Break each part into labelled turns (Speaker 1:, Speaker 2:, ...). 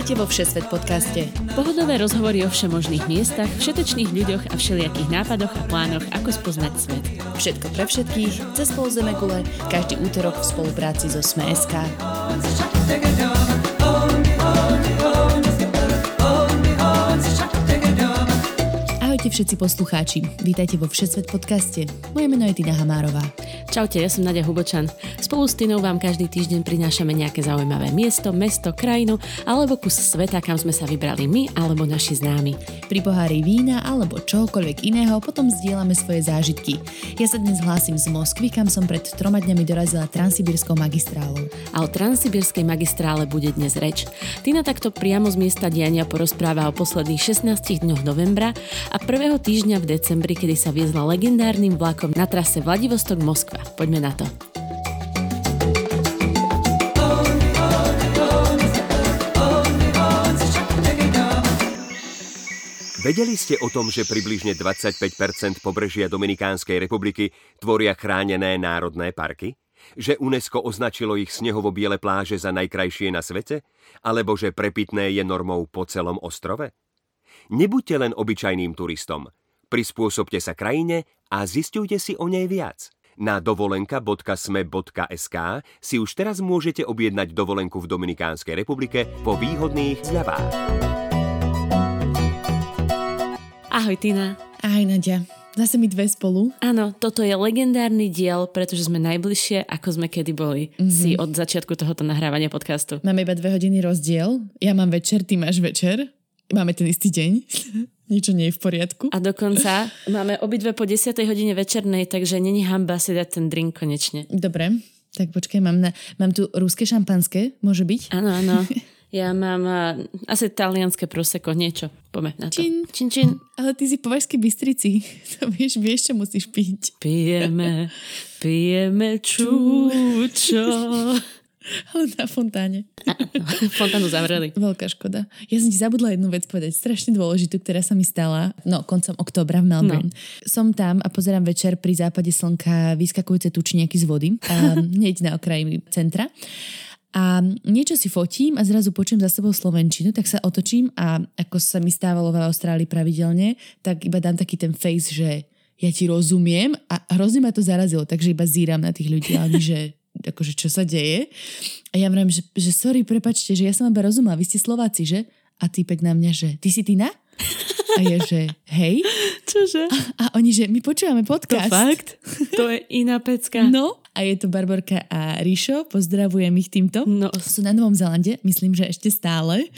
Speaker 1: Vítajte vo Všesvet podcaste.
Speaker 2: Pohodové rozhovory o všemožných miestach, všetečných ľuďoch a všelijakých nápadoch a plánoch, ako spoznať svet.
Speaker 1: Všetko pre všetkých, cez pol Zemegule, každý útorok v spolupráci so Sme.sk. Ahojte všetci poslucháči, vítajte vo Všesvet podcaste. Moje meno je Tina Hamárová.
Speaker 2: Čaute, ja som Nadia Hubočan. Spolu s Tinou vám každý týždeň prinášame nejaké zaujímavé miesto, mesto, krajinu alebo kus sveta, kam sme sa vybrali my alebo naši známi.
Speaker 1: Pri pohári vína alebo čohokoľvek iného potom zdieľame svoje zážitky. Ja sa dnes hlásim z Moskvy, kam som pred troma dňami dorazila Transsibirskou magistrálou.
Speaker 2: A o Transsibirskej magistrále bude dnes reč. Tina takto priamo z miesta diania porozpráva o posledných 16 dňoch novembra a prvého týždňa v decembri, kedy sa viezla legendárnym vlakom na trase Vladivostok-Moskva. Poďme na to.
Speaker 3: Vedeli ste o tom, že približne 25% pobrežia Dominikánskej republiky tvoria chránené národné parky? Že UNESCO označilo ich snehovo-biele pláže za najkrajšie na svete? Alebo že prepitné je normou po celom ostrove? Nebuďte len obyčajným turistom. Prispôsobte sa krajine a zistujte si o nej viac. Na dovolenka.sme.sk si už teraz môžete objednať dovolenku v Dominikánskej republike po výhodných zľavách.
Speaker 2: Ahoj Tina.
Speaker 1: Ahoj Nadia. Zase my dve spolu.
Speaker 2: Áno, toto je legendárny diel, pretože sme najbližšie, ako sme kedy boli. Mm-hmm. Si od začiatku tohoto nahrávania podcastu.
Speaker 1: Máme iba dve hodiny rozdiel. Ja mám večer, ty máš večer. Máme ten istý deň. Niečo nie je v poriadku.
Speaker 2: A dokonca máme obidve po 10. hodine večernej, takže není hamba si dať ten drink konečne.
Speaker 1: Dobre, tak počkaj, mám, na, mám tu rúske šampanské, môže byť?
Speaker 2: Áno, áno. Ja mám uh, asi talianské proseko, niečo. Poďme na to.
Speaker 1: Čin.
Speaker 2: čin, čin.
Speaker 1: Ale ty si po Vašskej Bystrici. To vieš, vieš, čo musíš piť.
Speaker 2: Pijeme, pijeme čúčo.
Speaker 1: Ale na fontáne.
Speaker 2: Fontánu zavreli.
Speaker 1: Veľká škoda. Ja som ti zabudla jednu vec povedať, strašne dôležitú, ktorá sa mi stala, no koncom októbra v Melbourne. No. Som tam a pozerám večer pri západe slnka vyskakujúce tučniaky z vody, a hneď na okraji centra. A niečo si fotím a zrazu počujem za sebou Slovenčinu, tak sa otočím a ako sa mi stávalo v Austrálii pravidelne, tak iba dám taký ten face, že ja ti rozumiem a hrozne ma to zarazilo, takže iba zíram na tých ľudí, ale že akože čo sa deje. A ja vravím, že, že sorry, prepačte, že ja som iba rozumela, vy ste Slováci, že? A týpek na mňa, že ty si Tina? A je, že hej.
Speaker 2: Čože?
Speaker 1: A, a oni, že my počúvame podcast.
Speaker 2: To fakt? To je iná pecka.
Speaker 1: No, a je to Barborka a Ríšo, pozdravujem ich týmto.
Speaker 2: No.
Speaker 1: Sú na Novom Zelande, myslím, že ešte stále.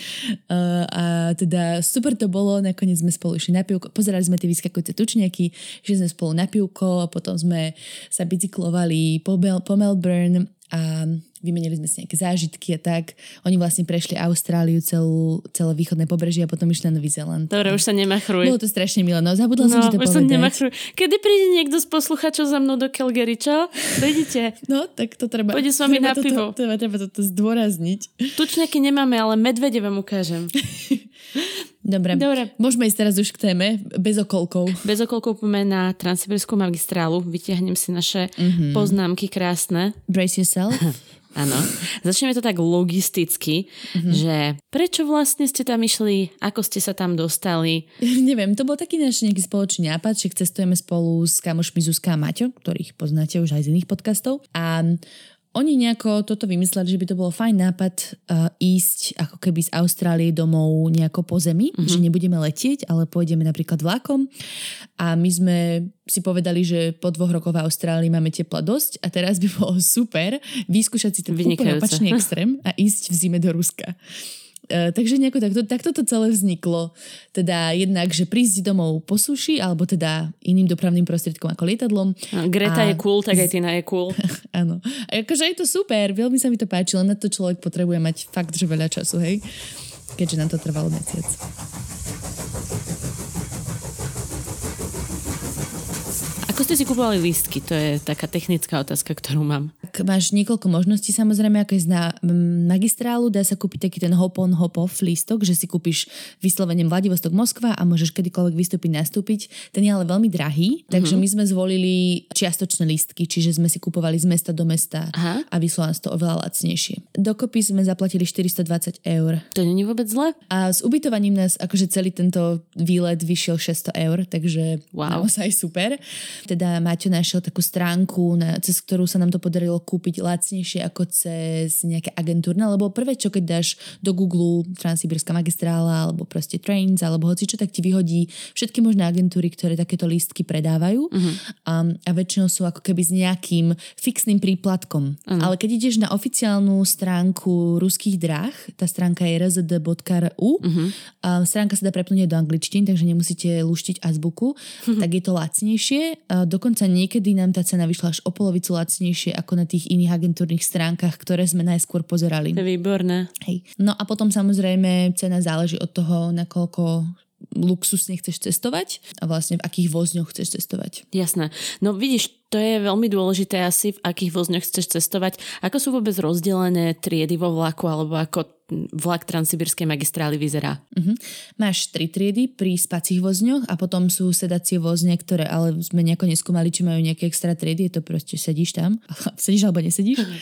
Speaker 1: Uh, a teda super to bolo, nakoniec sme spolu išli na pivko, pozerali sme tie vyskakujúce tučniaky, že sme spolu na pivko, potom sme sa bicyklovali po, Bel- po Melbourne a vymenili sme si nejaké zážitky a tak. Oni vlastne prešli Austráliu, celú, celé východné pobrežie a potom išli na Nový Zeland.
Speaker 2: Dobre, už sa nemachruj.
Speaker 1: Bolo to strašne milé, no zabudla
Speaker 2: no,
Speaker 1: som ti to
Speaker 2: už
Speaker 1: povedať.
Speaker 2: Som nemachruj. Kedy príde niekto z posluchačov za mnou do Calgary, čo? Dojdete.
Speaker 1: No, tak to treba.
Speaker 2: Pôjde s vami na
Speaker 1: toto,
Speaker 2: pivo.
Speaker 1: Treba, treba toto zdôrazniť.
Speaker 2: Tučniaky nemáme, ale medvede vám ukážem.
Speaker 1: Dobre.
Speaker 2: Dobre.
Speaker 1: Môžeme ísť teraz už k téme, bez okolkov.
Speaker 2: Bez okolkov poďme na Transsibirskú magistrálu. Vytiahnem si naše
Speaker 1: Mhm.
Speaker 2: mm-hmm. poznámky krásne.
Speaker 1: Brace yourself.
Speaker 2: Áno. Začneme to tak logisticky, mm-hmm. že prečo vlastne ste tam išli, ako ste sa tam dostali?
Speaker 1: Neviem, to bol taký náš nejaký spoločný nápad, že cestujeme spolu s kamošmi Zuzka a Maťo, ktorých poznáte už aj z iných podcastov. A oni nejako toto vymysleli, že by to bolo fajn nápad uh, ísť ako keby z Austrálie domov nejako po zemi, mm-hmm. že nebudeme letieť, ale pôjdeme napríklad vlakom. A my sme si povedali, že po dvoch rokoch v Austrálii máme tepla dosť a teraz by bolo super vyskúšať si ten úplne opačný extrém a ísť v zime do Ruska. Uh, takže nejako takto, takto to celé vzniklo. Teda jednak, že prísť domov po suši, alebo teda iným dopravným prostriedkom ako lietadlom.
Speaker 2: No, Greta
Speaker 1: A
Speaker 2: je cool, tak aj Tina je cool.
Speaker 1: Áno. A akože je to super, veľmi sa mi to páči, len na to človek potrebuje mať fakt, že veľa času, hej? Keďže nám to trvalo mesiac.
Speaker 2: Ako ste si kupovali lístky? To je taká technická otázka, ktorú mám.
Speaker 1: tak máš niekoľko možností samozrejme, ako je na magistrálu, dá sa kúpiť taký ten hop-on, hop-off lístok, že si kúpiš vyslovením Vladivostok Moskva a môžeš kedykoľvek vystúpiť, nastúpiť. Ten je ale veľmi drahý, takže uh-huh. my sme zvolili čiastočné lístky, čiže sme si kupovali z mesta do mesta Aha. a vyšlo nás to oveľa lacnejšie. Dokopy sme zaplatili 420 eur.
Speaker 2: To není vôbec zle.
Speaker 1: A s ubytovaním nás akože celý tento výlet vyšiel 600 eur, takže wow. naozaj super. Teda Maťo našiel takú stránku, na, cez ktorú sa nám to podarilo kúpiť lacnejšie ako cez nejaké agentúrne, lebo prvé, čo keď dáš do Google Transsibirská magistrála alebo proste Trains alebo hoci čo, tak ti vyhodí všetky možné agentúry, ktoré takéto lístky predávajú uh-huh. a, a väčšinou sú ako keby s nejakým fixným príplatkom. Uh-huh. Ale keď ideš na oficiálnu stránku ruských dráh, tá stránka je rzd.ru, uh-huh. a stránka sa dá prepnúť do angličtiny, takže nemusíte luštiť azbuku, uh-huh. tak je to lacnejšie. A dokonca niekedy nám tá cena vyšla až o polovicu lacnejšie ako na tých iných agentúrnych stránkach, ktoré sme najskôr pozerali.
Speaker 2: To je výborné.
Speaker 1: Hej. No a potom samozrejme cena záleží od toho, nakoľko luxusne chceš cestovať a vlastne v akých vozňoch chceš cestovať.
Speaker 2: Jasné. No vidíš, to je veľmi dôležité asi, v akých vozňoch chceš cestovať. Ako sú vôbec rozdelené triedy vo vlaku alebo ako vlak Transsibirskej magistrály vyzerá.
Speaker 1: Uh-huh. Máš tri triedy pri spacích vozňoch a potom sú sedacie vozne, ktoré ale sme nejako neskúmali, či majú nejaké extra triedy, je to proste sedíš tam, sedíš alebo nesedíš. Uh-huh.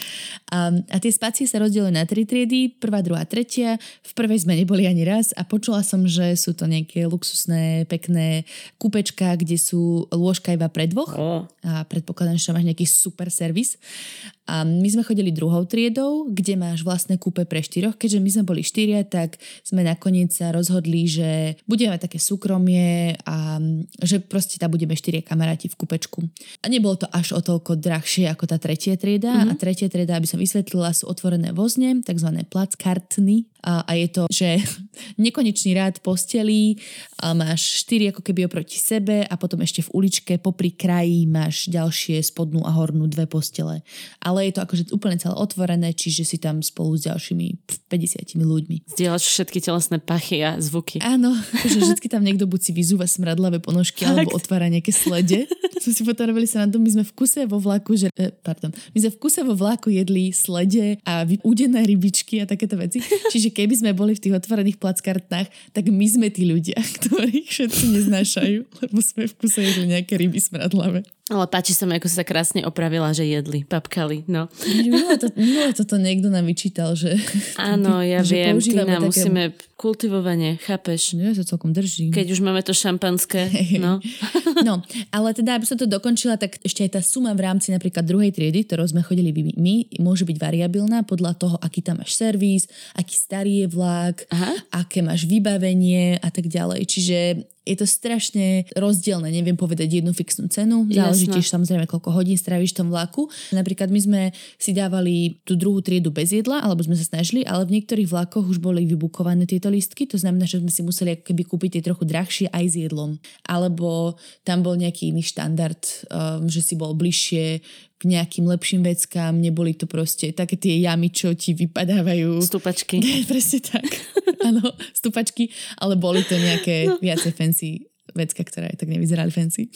Speaker 1: A, a tie spacie sa rozdelujú na tri triedy, prvá, druhá, tretia. V prvej sme neboli ani raz a počula som, že sú to nejaké luxusné, pekné kúpečka, kde sú lôžka iba pre dvoch oh. a predpokladám, že máš nejaký super servis. A my sme chodili druhou triedou, kde máš vlastné kúpe pre štyroch. Keďže my sme boli štyria, tak sme nakoniec sa rozhodli, že budeme také súkromie a že proste tam budeme štyria kamaráti v kúpečku. A nebolo to až o toľko drahšie ako tá tretia trieda. Mm-hmm. A tretia trieda, aby som vysvetlila, sú otvorené vozne, tzv. plackartny, a, a je to, že nekonečný rád postelí, a máš štyri ako keby oproti sebe a potom ešte v uličke popri kraji máš ďalšie spodnú a hornú dve postele. Ale je to akože úplne celé otvorené, čiže si tam spolu s ďalšími 50 ľuďmi.
Speaker 2: Zdieľaš všetky telesné pachy a zvuky.
Speaker 1: Áno, že vždy tam niekto buď si vyzúva smradlavé ponožky Fakt? alebo otvára nejaké slede. Sme si potom robili sa na tom, my sme v kuse vo vlaku, že, eh, pardon, my sme v kuse vo vlaku jedli slede a udené rybičky a takéto veci. Čiže keby sme boli v tých otvorených plackartách, tak my sme tí ľudia, ktorých všetci neznášajú, lebo sme v kuse jedli nejaké ryby smradlavé.
Speaker 2: Ale páči sa mi, ako sa krásne opravila, že jedli, papkali, no.
Speaker 1: Minule, to, toto niekto nám vyčítal, že...
Speaker 2: Áno, ja že viem, Tina, také... musíme kultivovanie, chápeš?
Speaker 1: Ja sa celkom držím.
Speaker 2: Keď už máme to šampanské, no.
Speaker 1: no, ale teda, aby som to dokončila, tak ešte aj tá suma v rámci napríklad druhej triedy, ktorou sme chodili my, môže byť variabilná podľa toho, aký tam máš servis, aký starý je vlak, Aha. aké máš vybavenie a tak ďalej. Čiže je to strašne rozdielne, neviem povedať jednu fixnú cenu, záleží tiež samozrejme, koľko hodín stráviš v tom vlaku. Napríklad my sme si dávali tú druhú triedu bez jedla, alebo sme sa snažili, ale v niektorých vlakoch už boli vybukované tieto lístky, to znamená, že sme si museli keby kúpiť tie trochu drahšie aj s jedlom. Alebo tam bol nejaký iný štandard, um, že si bol bližšie k nejakým lepším veckám, neboli to proste také tie jamy, čo ti vypadávajú.
Speaker 2: Stupačky.
Speaker 1: Presne tak. Áno, stupačky, ale boli to nejaké no. viacej fancy vecka, ktoré aj tak nevyzerali fancy.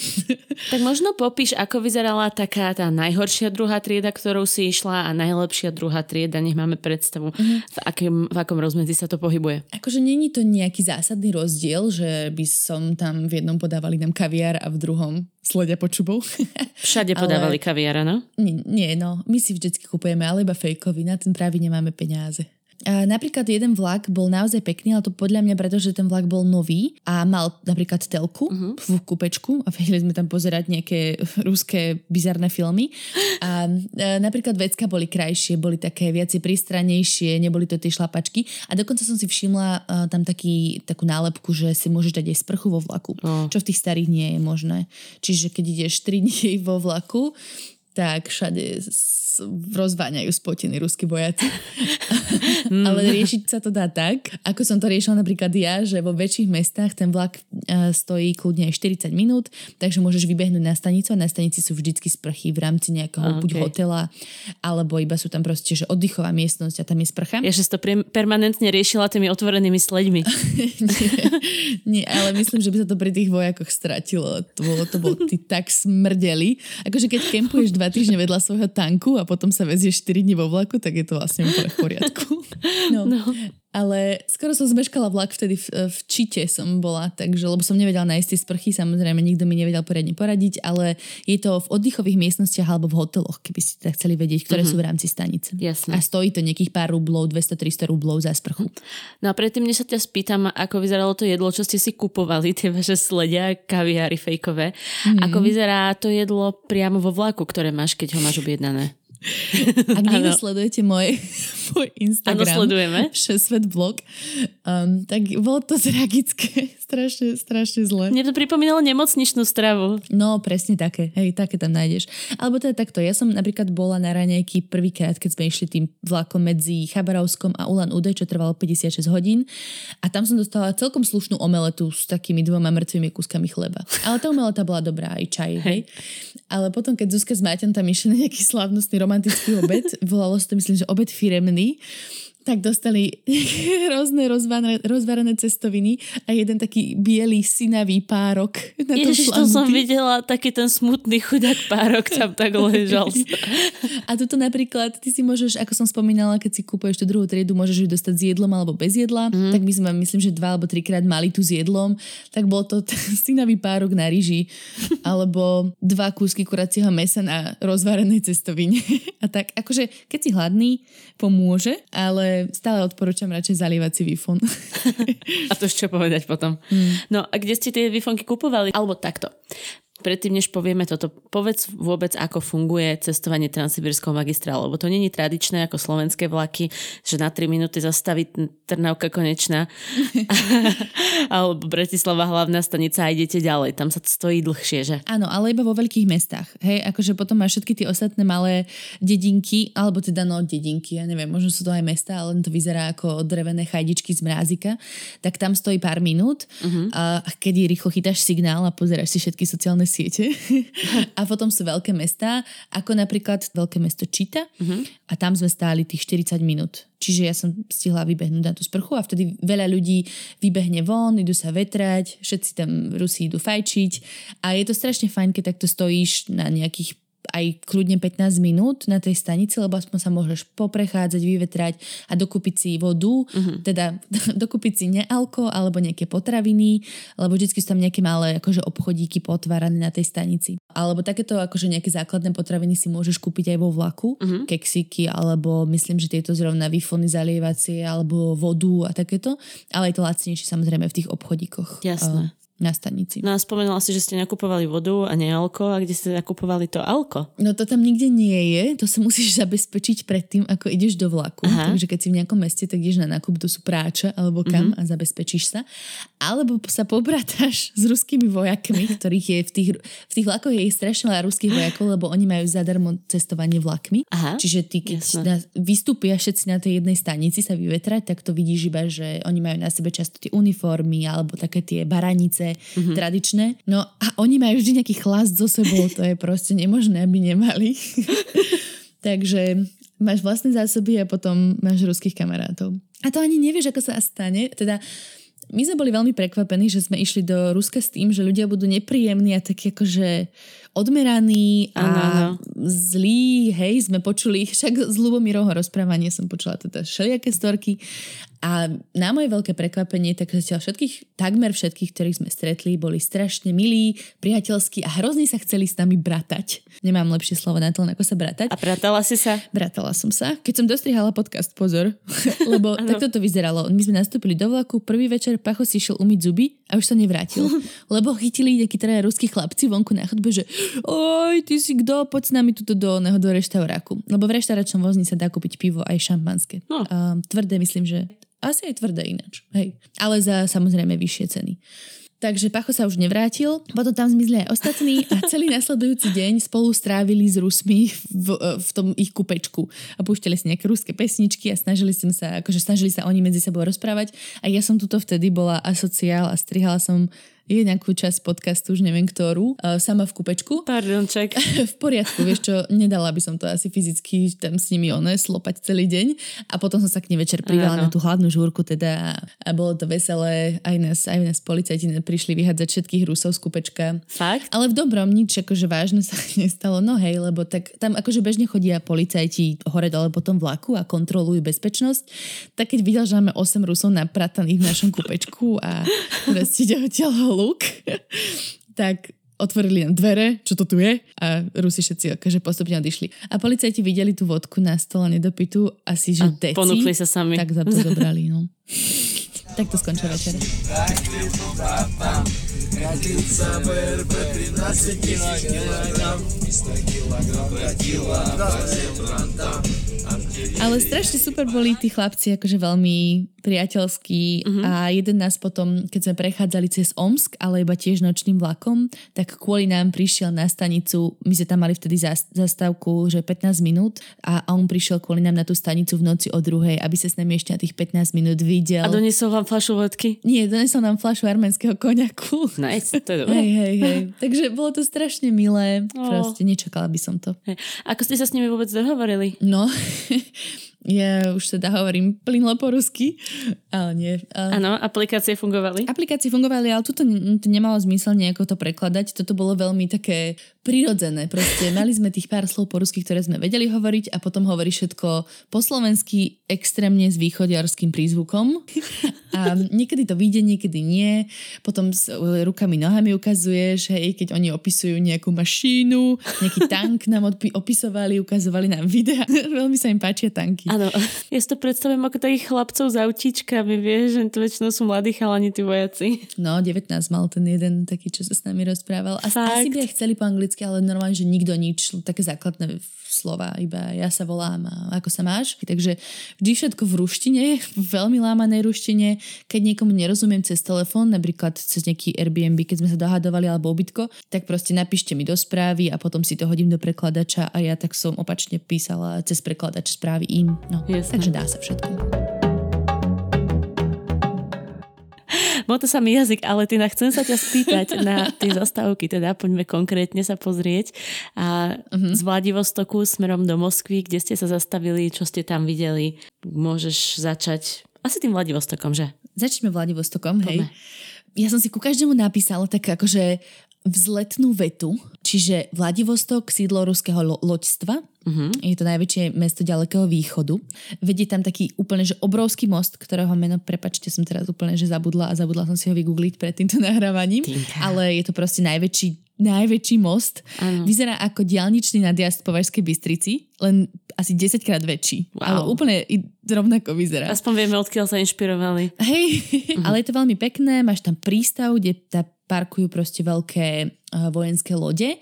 Speaker 2: Tak možno popíš, ako vyzerala taká tá najhoršia druhá trieda, ktorou si išla a najlepšia druhá trieda, nech máme predstavu, mm-hmm. v, akém, v akom rozmedzi sa to pohybuje.
Speaker 1: Akože není to nejaký zásadný rozdiel, že by som tam v jednom podávali nám kaviár a v druhom sledia počubou.
Speaker 2: Všade podávali Ale... kaviár, no?
Speaker 1: Nie, nie, no. My si vždycky kupujeme, ale iba fejkovi. Na ten právě nemáme peniaze. A napríklad jeden vlak bol naozaj pekný, ale to podľa mňa, pretože ten vlak bol nový a mal napríklad telku uh-huh. v kúpečku a vedeli sme tam pozerať nejaké ruské bizarné filmy. A, a napríklad vecka boli krajšie, boli také viacej pristranejšie, neboli to tie šlapačky. A dokonca som si všimla a, tam taký, takú nálepku, že si môžeš dať aj sprchu vo vlaku, uh. čo v tých starých nie je možné. Čiže keď ideš 3 dní vo vlaku, tak všade rozváňajú spotení ruskí vojaci. mm. Ale riešiť sa to dá tak, ako som to riešila napríklad ja, že vo väčších mestách ten vlak uh, stojí kľudne aj 40 minút, takže môžeš vybehnúť na stanicu a na stanici sú vždycky sprchy v rámci nejakého okay. buď hotela, alebo iba sú tam proste, že oddychová miestnosť a tam je sprcha.
Speaker 2: Ja, že si to pre- permanentne riešila tými otvorenými sleďmi.
Speaker 1: nie, nie, ale myslím, že by sa to pri tých vojakoch stratilo. To bolo, to bolo, ty tak smrdeli. Akože keď kempuješ 2 dva týždne vedľa svojho tanku a potom sa vezie 4 dní vo vlaku, tak je to vlastne úplne v poriadku. No. no. Ale skoro som zmeškala vlak vtedy v, v Čite som bola, takže, lebo som nevedela nájsť tie sprchy, samozrejme nikto mi nevedel poriadne poradiť, ale je to v oddychových miestnostiach alebo v hoteloch, keby ste tak chceli vedieť, ktoré uh-huh. sú v rámci stanice.
Speaker 2: Jasne.
Speaker 1: A stojí to nejakých pár rublov, 200-300 rublov za sprchu.
Speaker 2: No a predtým, než sa ťa spýtam, ako vyzeralo to jedlo, čo ste si kupovali, tie vaše sledia, kaviári fejkové, uh-huh. ako vyzerá to jedlo priamo vo vlaku, ktoré máš, keď ho máš objednané?
Speaker 1: Ak niekto sledujete môj, môj Instagram,
Speaker 2: ano, sledujeme.
Speaker 1: Svet blog, um, tak bolo to tragické, strašne, strašne zle.
Speaker 2: Mne to pripomínalo nemocničnú stravu.
Speaker 1: No, presne také, hej, také tam nájdeš. Alebo teda takto, ja som napríklad bola na raňajky prvýkrát, keď sme išli tým vlakom medzi Chabarovskom a Ulan Ude, čo trvalo 56 hodín a tam som dostala celkom slušnú omeletu s takými dvoma mŕtvými kúskami chleba. Ale tá omeleta bola dobrá, aj čaj, hej. Ale potom, keď Zuzka s Maťom tam išli na nejaký slavnostný román romantický obed. Volalo sa to, myslím, že obed firemný tak dostali rôzne rozvarené, rozvarené cestoviny a jeden taký biely synavý párok
Speaker 2: na Ježiš, to som videla, taký ten smutný chudák párok tam tak ležal.
Speaker 1: a toto napríklad, ty si môžeš, ako som spomínala, keď si kúpuješ tú druhú triedu, môžeš ju dostať s jedlom alebo bez jedla, mm. tak my sme, myslím, že dva alebo trikrát mali tu s jedlom, tak bol to synavý párok na ryži alebo dva kúsky kuracieho mesa na rozvarenej cestovine. a tak, akože, keď si hladný, pomôže, ale stále odporúčam radšej zalievať si Wi-Fi.
Speaker 2: a to čo povedať potom. Mm. No a kde ste tie wi kupovali? Alebo takto predtým, než povieme toto, povedz vôbec, ako funguje cestovanie transsibirskou magistrálou, lebo to není tradičné ako slovenské vlaky, že na 3 minúty zastaví Trnavka konečná alebo Bratislava hlavná stanica a idete ďalej. Tam sa stojí dlhšie, že?
Speaker 1: Áno, ale iba vo veľkých mestách. Hej, akože potom máš všetky tie ostatné malé dedinky, alebo teda no dedinky, ja neviem, možno sú to aj mesta, ale to vyzerá ako drevené chajdičky z mrázika, tak tam stojí pár minút uh-huh. a keď rýchlo chytáš signál a pozeráš si všetky sociálne siete. a potom sú veľké mestá, ako napríklad veľké mesto Čita uh-huh. a tam sme stáli tých 40 minút. Čiže ja som stihla vybehnúť na tú sprchu a vtedy veľa ľudí vybehne von, idú sa vetrať, všetci tam Rusi idú fajčiť a je to strašne fajn, keď takto stojíš na nejakých aj kľudne 15 minút na tej stanici, lebo aspoň sa môžeš poprechádzať, vyvetrať a dokúpiť si vodu, uh-huh. teda dokúpiť si nealko alebo nejaké potraviny, lebo vždy sú tam nejaké malé akože obchodíky potvárané na tej stanici. Alebo takéto akože nejaké základné potraviny si môžeš kúpiť aj vo vlaku, uh-huh. keksiky alebo myslím, že tieto zrovna výfony zalievacie alebo vodu a takéto, ale je to lacnejšie samozrejme v tých obchodíkoch.
Speaker 2: Jasné. Uh,
Speaker 1: na stanici.
Speaker 2: No a spomenula si, že ste nakupovali vodu a nie alko. A kde ste nakupovali to alko?
Speaker 1: No to tam nikde nie je. To sa musíš zabezpečiť predtým, ako ideš do vlaku. Aha. Takže keď si v nejakom meste, tak ideš na nákup, to sú práča alebo kam uh-huh. a zabezpečíš sa. Alebo sa pobratáš s ruskými vojakmi, ktorých je v tých, v tých vlakoch je strašne veľa ruských vojakov, lebo oni majú zadarmo cestovanie vlakmi. Aha. Čiže ty, keď na, vystúpia všetci na tej jednej stanici sa vyvetrať, tak to vidíš iba, že oni majú na sebe často tie uniformy alebo také tie baranice mm-hmm. tradičné. No a oni majú vždy nejaký chlast so sebou, to je proste nemožné, aby nemali. Takže máš vlastné zásoby a potom máš ruských kamarátov. A to ani nevieš, ako sa stane. Teda my sme boli veľmi prekvapení, že sme išli do Ruska s tým, že ľudia budú nepríjemní a takí akože odmeraní a ano, ano. zlí, hej, sme počuli, však z Lubomirovho rozprávania som počula teda všelijaké storky a na moje veľké prekvapenie, tak zatiaľ všetkých, takmer všetkých, ktorých sme stretli, boli strašne milí, priateľskí a hrozne sa chceli s nami bratať. Nemám lepšie slovo na to, ako sa bratať.
Speaker 2: A bratala si sa?
Speaker 1: Bratala som sa. Keď som dostrihala podcast, pozor, lebo takto to vyzeralo. My sme nastúpili do vlaku, prvý večer Pacho si išiel umyť zuby a už sa nevrátil. lebo chytili nejakí teda ruskí chlapci vonku na chodbe, že oj, ty si kto, poď s nami tuto do, do reštauráku. Lebo v reštauračnom vozni sa dá kúpiť pivo aj šampanské. No. Uh, tvrdé myslím, že asi aj tvrdé ináč. Hej. Ale za samozrejme vyššie ceny. Takže Pacho sa už nevrátil, potom tam zmizli aj ostatní a celý nasledujúci deň spolu strávili s Rusmi v, v tom ich kupečku a púšťali si nejaké ruské pesničky a snažili sa, akože snažili sa oni medzi sebou rozprávať a ja som tuto vtedy bola asociál a strihala som je nejakú časť podcastu, už neviem ktorú, uh, sama v kúpečku.
Speaker 2: Pardon, ček.
Speaker 1: v poriadku, vieš čo, nedala by som to asi fyzicky tam s nimi one slopať celý deň a potom som sa k nej večer pridala na tú hladnú žúrku teda a bolo to veselé, aj nás, aj nás policajti prišli vyhádzať všetkých Rusov z kúpečka.
Speaker 2: Fakt?
Speaker 1: Ale v dobrom nič akože vážne sa nestalo, no hej, lebo tak tam akože bežne chodia policajti hore dole po tom vlaku a kontrolujú bezpečnosť, tak keď videl, že máme 8 Rusov naprataných v našom kúpečku a proste odtiaľ luk, tak otvorili nám dvere, čo to tu je a Rusi všetci akože postupne odišli. A policajti videli tú vodku na stole nedopitú asi, že a deci.
Speaker 2: ponúkli sa sami.
Speaker 1: Tak za to zobrali, no. tak to skončil večer. Годится БРП 13 килограмм 300 килограмм годила ale strašne super boli tí chlapci, akože veľmi priateľskí uh-huh. a jeden nás potom, keď sme prechádzali cez Omsk, ale iba tiež nočným vlakom, tak kvôli nám prišiel na stanicu, my sme tam mali vtedy zastávku, že 15 minút a on prišiel kvôli nám na tú stanicu v noci o druhej, aby sa s nami ešte na tých 15 minút videl.
Speaker 2: A donesol vám fľašu vodky?
Speaker 1: Nie, donesol nám fľašu arménskeho koniaku.
Speaker 2: Nice, to je dobré.
Speaker 1: Hej, hej, hej. Takže bolo to strašne milé, oh. proste nečakala by som to.
Speaker 2: Hey. Ako ste sa s nimi vôbec dohovorili?
Speaker 1: No, ja už teda hovorím plynlo po rusky, ale nie.
Speaker 2: Áno, aplikácie fungovali?
Speaker 1: Aplikácie fungovali, ale tuto to nemalo zmysel nejako to prekladať. Toto bolo veľmi také prirodzené. Proste mali sme tých pár slov po rusky, ktoré sme vedeli hovoriť a potom hovorí všetko po slovensky extrémne s východiarským prízvukom. A niekedy to vyjde, niekedy nie. Potom s rukami, nohami ukazuješ, hej, keď oni opisujú nejakú mašínu, nejaký tank nám opisovali, ukazovali nám videa. Veľmi sa im páčia tanky.
Speaker 2: Áno, ja si to predstavujem ako takých chlapcov za autíčkami, vieš, že to väčšinou sú mladí chalani, tí vojaci.
Speaker 1: No, 19 mal ten jeden taký, čo sa s nami rozprával. A asi by aj chceli po anglicky, ale normálne, že nikto nič, také základné slova, iba ja sa volám a ako sa máš. Takže vždy všetko v ruštine, v veľmi lámanej ruštine. Keď niekomu nerozumiem cez telefón, napríklad cez nejaký Airbnb, keď sme sa dohadovali alebo obytko, tak proste napíšte mi do správy a potom si to hodím do prekladača a ja tak som opačne písala cez prekladač správy im. No, takže dá sa všetko.
Speaker 2: Moto sa mi jazyk, ale ty chcem sa ťa spýtať na tie zastávky, teda poďme konkrétne sa pozrieť. A uh-huh. z Vladivostoku smerom do Moskvy, kde ste sa zastavili, čo ste tam videli, môžeš začať asi tým Vladivostokom, že?
Speaker 1: Začneme Vladivostokom, hej. Ja som si ku každému napísala tak akože vzletnú vetu, čiže Vladivostok, sídlo ruského lo- loďstva, uh-huh. je to najväčšie mesto ďalekého východu. Vedie tam taký úplne, že obrovský most, ktorého meno, prepačte, som teraz úplne, že zabudla a zabudla som si ho vygoogliť pred týmto nahrávaním, Týnka. ale je to proste najväčší najväčší most. Ano. Vyzerá ako diálničný nadjazd po Vašskej Bystrici, len asi 10 krát väčší. Wow. Ale úplne rovnako vyzerá.
Speaker 2: Aspoň vieme, odkiaľ sa inšpirovali.
Speaker 1: Hej, uh-huh. ale je to veľmi pekné, máš tam prístav, kde tá parkujú proste veľké uh, vojenské lode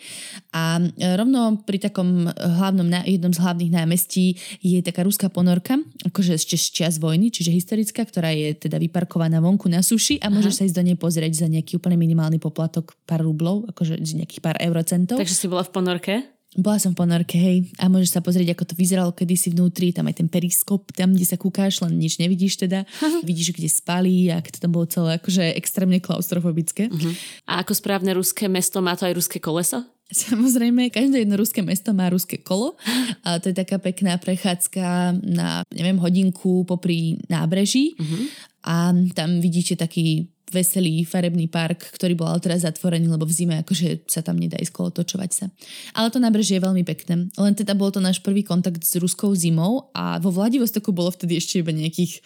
Speaker 1: a uh, rovno pri takom hlavnom, jednom z hlavných námestí je taká ruská ponorka, akože ešte z čas vojny, čiže historická, ktorá je teda vyparkovaná vonku na suši a môžeš sa ísť do nej pozrieť za nejaký úplne minimálny poplatok pár rublov, akože nejakých pár eurocentov.
Speaker 2: Takže si bola v ponorke?
Speaker 1: Bola som v ponorke, hej, a môžeš sa pozrieť, ako to vyzeralo kedysi vnútri, tam aj ten periskop, tam, kde sa kúkáš, len nič nevidíš teda. Vidíš, kde spali a to tam bolo celé akože extrémne klaustrofobické. Uh-huh.
Speaker 2: A ako správne ruské mesto má to aj ruské koleso?
Speaker 1: Samozrejme, každé jedno ruské mesto má ruské kolo a to je taká pekná prechádzka na, neviem, hodinku popri nábreží uh-huh. a tam vidíte taký veselý farebný park, ktorý bol ale teraz zatvorený, lebo v zime akože sa tam nedá ísť kolotočovať sa. Ale to nábrežie je veľmi pekné. Len teda bol to náš prvý kontakt s ruskou zimou a vo Vladivostoku bolo vtedy ešte iba nejakých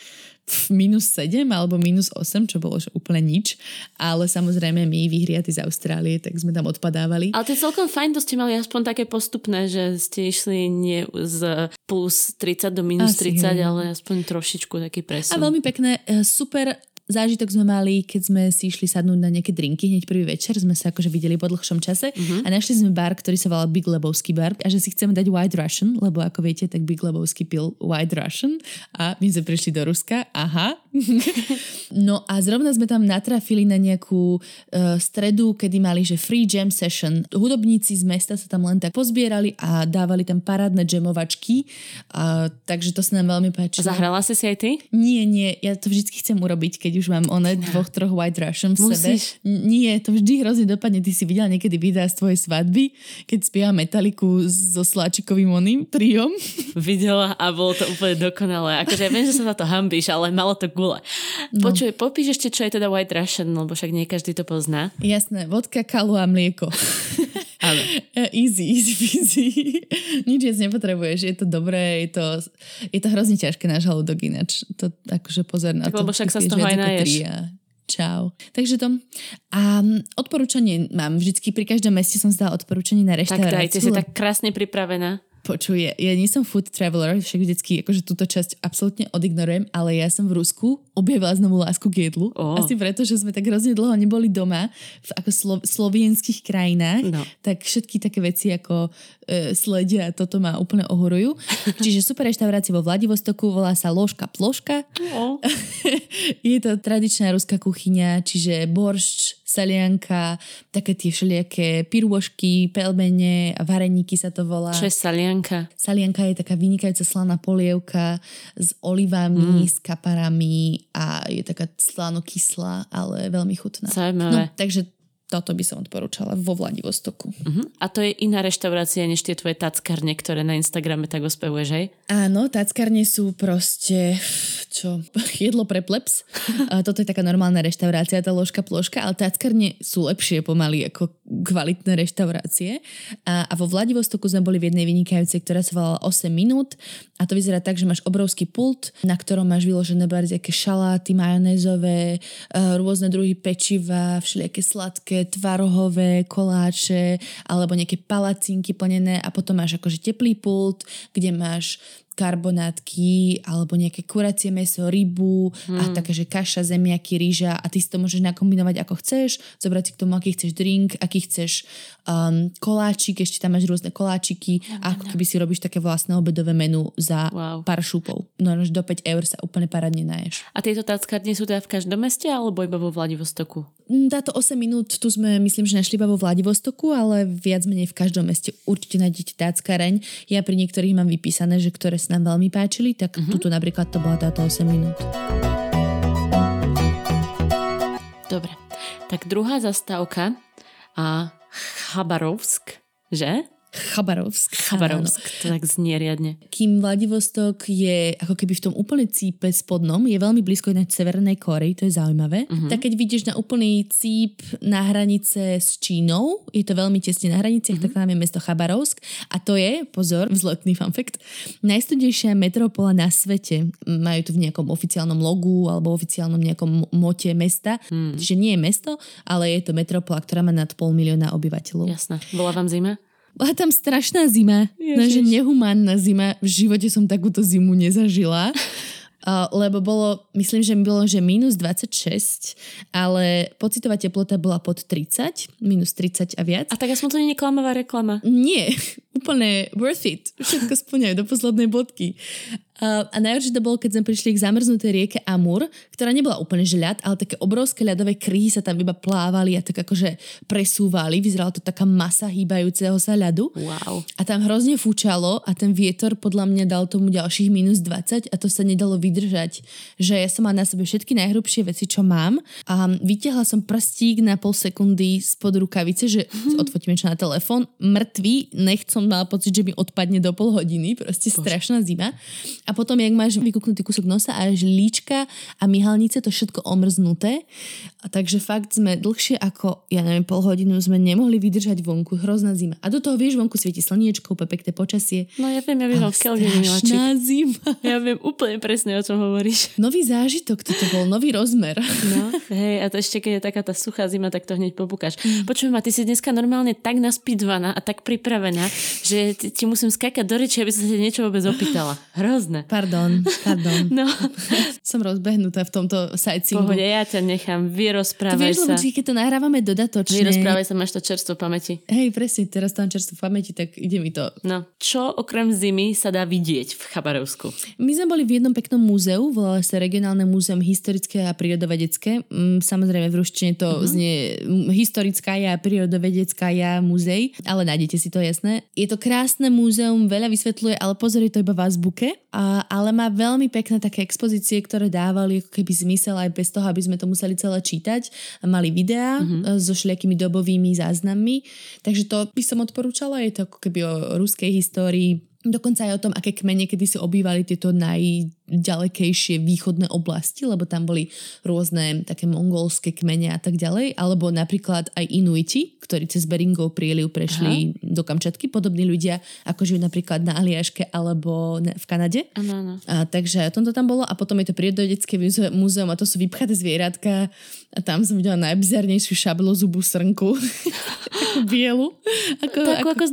Speaker 1: minus 7 alebo minus 8, čo bolo úplne nič. Ale samozrejme my vyhriaty z Austrálie, tak sme tam odpadávali.
Speaker 2: Ale to je celkom fajn, to ste mali aspoň také postupné, že ste išli nie z plus 30 do minus Asi, 30, hej. ale aspoň trošičku taký presun.
Speaker 1: A veľmi pekné, e, super zážitok sme mali, keď sme si išli sadnúť na nejaké drinky hneď prvý večer, sme sa akože videli po dlhšom čase uh-huh. a našli sme bar, ktorý sa volal Big Lebowski bar a že si chceme dať White Russian, lebo ako viete, tak Big Lebowski pil White Russian a my sme prišli do Ruska, aha. no a zrovna sme tam natrafili na nejakú uh, stredu, kedy mali, že free jam session. Hudobníci z mesta sa tam len tak pozbierali a dávali tam parádne jamovačky, uh, takže to sa nám veľmi páčilo.
Speaker 2: Zahrala si si aj ty?
Speaker 1: Nie, nie, ja to vždy chcem urobiť, keď už mám one dvoch, troch White Russian v
Speaker 2: Musíš.
Speaker 1: sebe. Nie, to vždy hrozne dopadne. Ty si videla niekedy videa z tvojej svadby, keď spieva Metaliku so Sláčikovým oným triom.
Speaker 2: Videla a bolo to úplne dokonalé. Akože ja viem, že sa na to hambíš, ale malo to gule. No. Počuj, popíš ešte, čo je teda White Russian, lebo však nie každý to pozná.
Speaker 1: Jasné, vodka, kalu a mlieko.
Speaker 2: Áno.
Speaker 1: easy, easy, easy. Nič viac nepotrebuješ, je to dobré, je to, je to hrozne ťažké na žalúdok ináč. To akože pozor na
Speaker 2: Tak
Speaker 1: to.
Speaker 2: lebo však sa z toho aj naješ.
Speaker 1: Čau. Takže to. A odporúčanie mám vždycky, pri každom meste som zdala odporúčanie na
Speaker 2: Tak
Speaker 1: reštauráciu.
Speaker 2: daj, ty si tak krásne pripravená.
Speaker 1: Počuj, ja, ja nie som food traveler, však vždycky akože túto časť absolútne odignorujem, ale ja som v Rusku objavila znovu lásku k jedlu.
Speaker 2: Ó.
Speaker 1: Asi preto, že sme tak hrozne dlho neboli doma v ako slo- slovenských krajinách,
Speaker 2: No.
Speaker 1: tak všetky také veci ako e, sledia toto ma úplne ohorujú. Čiže super reštaurácia vo Vladivostoku, volá sa Ložka Ploška.
Speaker 2: O,
Speaker 1: Je to tradičná ruská kuchyňa, čiže boršč, salianka, také tie všelijaké pirôžky, pelmene a vareníky sa to volá.
Speaker 2: čo je salianka?
Speaker 1: Salianka je taká vynikajúca slaná polievka s olivami, mm. s kaparami a je taká slano-kyslá, ale veľmi chutná.
Speaker 2: Zaujímavé.
Speaker 1: No, takže toto by som odporúčala vo Vladivostoku.
Speaker 2: Uh-huh. A to je iná reštaurácia, než tie tvoje tackarne, ktoré na Instagrame tak ospevuješ, hej?
Speaker 1: Áno, tackarne sú proste, čo, jedlo pre plebs. Toto je taká normálna reštaurácia, tá ložka ploška, ale tackarne sú lepšie pomaly ako kvalitné reštaurácie. A, a vo Vladivostoku sme boli v jednej vynikajúcej, ktorá sa volala 8 minút a to vyzerá tak, že máš obrovský pult, na ktorom máš vyložené barziaké šaláty, majonézové, eh, rôzne druhy pečiva, všelijaké sladké, tvarohové koláče alebo nejaké palacinky plnené a potom máš akože teplý pult, kde máš karbonátky alebo nejaké kuracie meso, rybu hmm. a také, že kaša, zemiaky, rýža a ty si to môžeš nakombinovať ako chceš, zobrať si k tomu, aký chceš drink, aký chceš um, koláčik, ešte tam máš rôzne koláčiky a ako keby si robíš také vlastné obedové menu za
Speaker 2: Wow.
Speaker 1: pár šupov. No až do 5 eur sa úplne parádne naješ.
Speaker 2: A tieto tackarne sú teda v každom meste alebo iba vo Vladivostoku?
Speaker 1: Mm, Táto 8 minút tu sme, myslím, že našli iba vo Vladivostoku, ale viac menej v každom meste určite nájdete táckareň. Ja pri niektorých mám vypísané, že ktoré sa nám veľmi páčili, tak uh-huh. tuto napríklad to bola táto 8 minút.
Speaker 2: Dobre. Tak druhá zastávka a Chabarovsk, že?
Speaker 1: Chabarovsk.
Speaker 2: Chabarovsk, to tak znie riadne.
Speaker 1: Kým Vladivostok je ako keby v tom úplne cípe spodnom, je veľmi blízko ináč Severnej Korei, to je zaujímavé. Uh-huh. Tak keď vidíš na úplný cíp na hranice s Čínou, je to veľmi tesne na hraniciach, uh-huh. tak tam je mesto Chabarovsk a to je, pozor, vzletný fun fact, najstudejšia metropola na svete. Majú to v nejakom oficiálnom logu alebo oficiálnom nejakom mote mesta. Hmm. Čiže nie je mesto, ale je to metropola, ktorá má nad pol milióna obyvateľov.
Speaker 2: Jasné. Bola vám zima?
Speaker 1: Bola tam strašná zima. No, že nehumánna zima. V živote som takúto zimu nezažila. Uh, lebo bolo, myslím, že bolo, že minus 26, ale pocitová teplota bola pod 30, minus 30 a viac.
Speaker 2: A tak aspoň to nie je klamová reklama.
Speaker 1: Nie, úplne worth it. Všetko splňajú do poslednej bodky. Uh, a najhoršie to bolo, keď sme prišli k zamrznutej rieke Amur, ktorá nebola úplne že ľad, ale také obrovské ľadové kryhy sa tam iba plávali a tak akože presúvali. Vyzerala to taká masa hýbajúceho sa ľadu.
Speaker 2: Wow.
Speaker 1: A tam hrozne fúčalo a ten vietor podľa mňa dal tomu ďalších minus 20 a to sa nedalo vydržať. Že ja som mala na sebe všetky najhrubšie veci, čo mám a vytiahla som prstík na pol sekundy spod rukavice, že odfotíme čo na telefón, mŕtvý, nech som mala pocit, že mi odpadne do pol hodiny, proste Bože. strašná zima. A potom, jak máš vykúknutý kúsok nosa a až líčka a myhalnice, to všetko omrznuté. A takže fakt sme dlhšie ako, ja neviem, pol hodinu sme nemohli vydržať vonku, hrozná zima. A do toho, vieš, vonku svieti slniečko, úplne pekné počasie.
Speaker 2: No ja viem, ja viem, v
Speaker 1: strašná zima.
Speaker 2: Ja viem úplne presne, o čom hovoríš.
Speaker 1: Nový zážitok, toto bol nový rozmer.
Speaker 2: No, hej, a to ešte keď je taká tá suchá zima, tak to hneď popúkaš. Počujem ma, ty si dneska normálne tak naspidvaná a tak pripravená, že ti, musím skákať do reči, aby som sa niečo vôbec opýtala. Hrozné.
Speaker 1: Pardon, pardon.
Speaker 2: No,
Speaker 1: Som rozbehnutá v tomto sightseeingu.
Speaker 2: pohode, ja ťa nechám, vyrozprávaj
Speaker 1: vieš, lebo
Speaker 2: sa.
Speaker 1: vždy, keď to nahrávame dodatočne.
Speaker 2: Vyrozprávaj sa, máš to čerstvo v pamäti.
Speaker 1: Hej, presne, teraz tam čerstvo v pamäti, tak ide mi to.
Speaker 2: No, čo okrem zimy sa dá vidieť v Chabarovsku?
Speaker 1: My sme boli v jednom peknom múzeu, volalo sa Regionálne múzeum historické a prírodovedecké. Mm, Samozrejme v ruštine to uh-huh. znie mm, historická ja, prírodovedecká ja, múzej, ale nájdete si to jasné. Je Je to krásne múzeum, veľa vysvetľuje, ale pozor, je to iba v azbuke, a, ale má veľmi pekné také expozície, ktoré dávali ako keby zmysel aj bez toho, aby sme to museli celé čítať. Mali videá mm-hmm. so všelijakými dobovými záznammi, takže to by som odporúčala, je to ako keby o ruskej histórii, Dokonca aj o tom, aké kmene kedy si obývali tieto najďalekejšie východné oblasti, lebo tam boli rôzne také mongolské kmene a tak ďalej, alebo napríklad aj Inuiti, ktorí cez Beringov prieliv prešli Aha. do Kamčatky, podobní ľudia, ako žijú napríklad na Aliaške alebo v Kanade.
Speaker 2: Ano, ano.
Speaker 1: A, takže tomto tam bolo a potom je to prírodovedecké múzeum a to sú vypchaté zvieratka a tam som videla najbizarnejšiu šablozubú srnku. takú bielu.
Speaker 2: Ako, takú ako, ako z?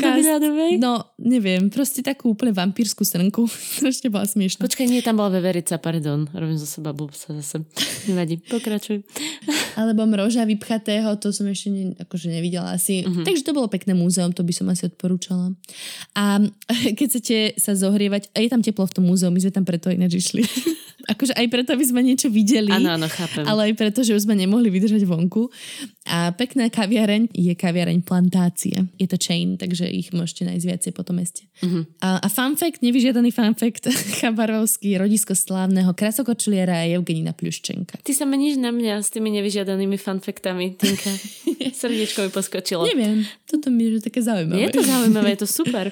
Speaker 1: No, neviem, proste takú úplne vampírskú srnku. Strašne bola smiešná.
Speaker 2: Počkaj, nie, tam bola veverica, pardon. Robím zo seba blbca zase. Nevadí, pokračuj.
Speaker 1: Alebo mroža vypchatého, to som ešte ne, akože nevidela asi. Uh-huh. Takže to bolo pekné múzeum, to by som asi odporúčala. A keď chcete sa zohrievať, a je tam teplo v tom múzeu, my sme tam preto ináč išli. akože aj preto, aby sme niečo videli.
Speaker 2: Áno, áno, chápem.
Speaker 1: Ale aj preto, že už sme nemohli vydržať vonku. A pekná kaviareň je kaviareň Plantácie. Je to chain, takže ich môžete nájsť viacej po tom meste. Uh-huh. A, a fun fact, nevyžiadaný fun fact, Chabarovský, rodisko slávneho krasokočliera je Evgenina Pľuščenka.
Speaker 2: Ty sa meníš na mňa s tými nevyžiadanými fun factami, Tinka. Srdiečko mi poskočilo.
Speaker 1: Neviem, toto mi je také zaujímavé.
Speaker 2: Je to zaujímavé, je to super.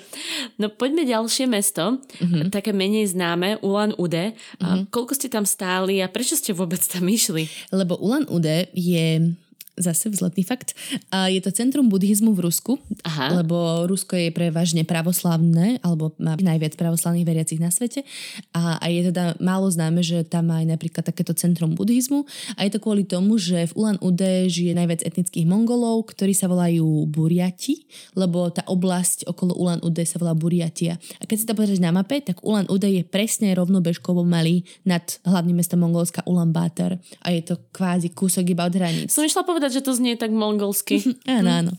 Speaker 2: No poďme ďalšie mesto, uh-huh. také menej známe, Ulan Ude. Uh-huh koľko ste tam stáli a prečo ste vôbec tam išli?
Speaker 1: Lebo Ulan Ude je zase vzletný fakt. A je to centrum buddhizmu v Rusku, Aha. lebo Rusko je prevažne pravoslavné, alebo má najviac pravoslavných veriacich na svete. A, a je teda málo známe, že tam má aj napríklad takéto centrum buddhizmu. A je to kvôli tomu, že v Ulan Ude žije najviac etnických mongolov, ktorí sa volajú Buriati, lebo tá oblasť okolo Ulan Ude sa volá Buriatia. A keď si to pozrieš na mape, tak Ulan Ude je presne rovnobežkovo malý nad hlavným mestom Mongolska Ulan Bator. A je to kvázi kúsok iba od hraníc.
Speaker 2: Som išla povedať, povedať, že to znie tak mongolsky.
Speaker 1: áno, áno.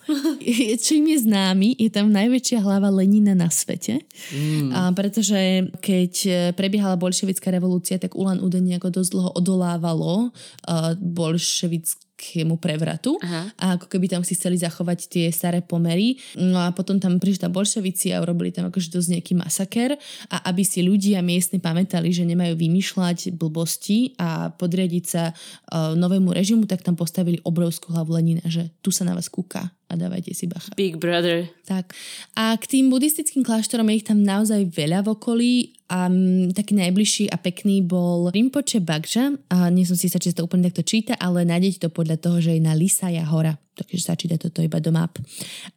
Speaker 1: Čím je známy, je tam najväčšia hlava Lenina na svete. Mm. A pretože keď e, prebiehala bolševická revolúcia, tak Ulan Ude nejako dosť dlho odolávalo uh, bolševické veľkému prevratu Aha. a ako keby tam si chceli zachovať tie staré pomery. No a potom tam prišli bolševici a urobili tam akože dosť nejaký masaker a aby si ľudia miestni pamätali, že nemajú vymýšľať blbosti a podriadiť sa uh, novému režimu, tak tam postavili obrovskú hlavu Lenina, že tu sa na vás kúka a dávajte si bacha.
Speaker 2: Big brother.
Speaker 1: Tak. A k tým buddhistickým kláštorom je ich tam naozaj veľa v okolí a m, taký najbližší a pekný bol Rinpoche Bagža. A nie som si sa, či to úplne takto číta, ale nájdete to podľa toho, že je na Lisaja hora. Takže sa číta toto iba do map.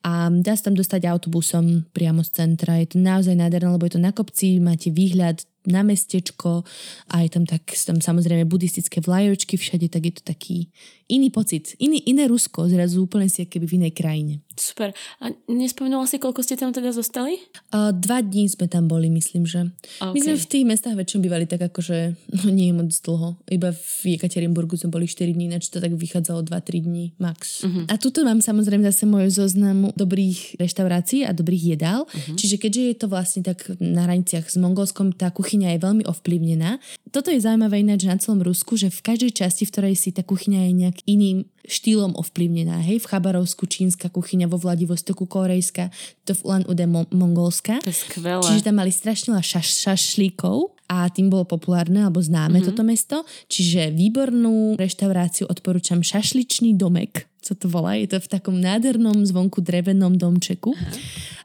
Speaker 1: A dá sa tam dostať autobusom priamo z centra. Je to naozaj nádherné, lebo je to na kopci, máte výhľad na mestečko a je tam, tak, tam samozrejme buddhistické vlajočky všade, tak je to taký iný pocit, iný, iné Rusko, zrazu úplne si keby v inej krajine.
Speaker 2: Super. A nespomenula si, koľko ste tam teda zostali?
Speaker 1: Uh, dva dní sme tam boli, myslím, že. Okay. My sme v tých mestách väčšinou bývali tak akože, no nie moc dlho. Iba v Jekaterinburgu sme boli 4 dní, ináč to tak vychádzalo 2-3 dní max. Uh-huh. A tuto mám samozrejme zase môj zoznam dobrých reštaurácií a dobrých jedál. Uh-huh. Čiže keďže je to vlastne tak na hraniciach s Mongolskom, tá kuchyňa je veľmi ovplyvnená. Toto je zaujímavé ináč na celom Rusku, že v každej časti, v ktorej si tá kuchyňa je nejak iným štýlom ovplyvnená. Hej, v Chabarovsku čínska kuchyňa, vo Vladivostoku korejská, to v Ulan Ude mo- mongolská.
Speaker 2: To je skvelé.
Speaker 1: Čiže tam mali strašne veľa šaš- šašlíkov a tým bolo populárne alebo známe mm-hmm. toto mesto. Čiže výbornú reštauráciu odporúčam Šašličný domek co to volá. Je to v takom nádhernom zvonku drevenom domčeku.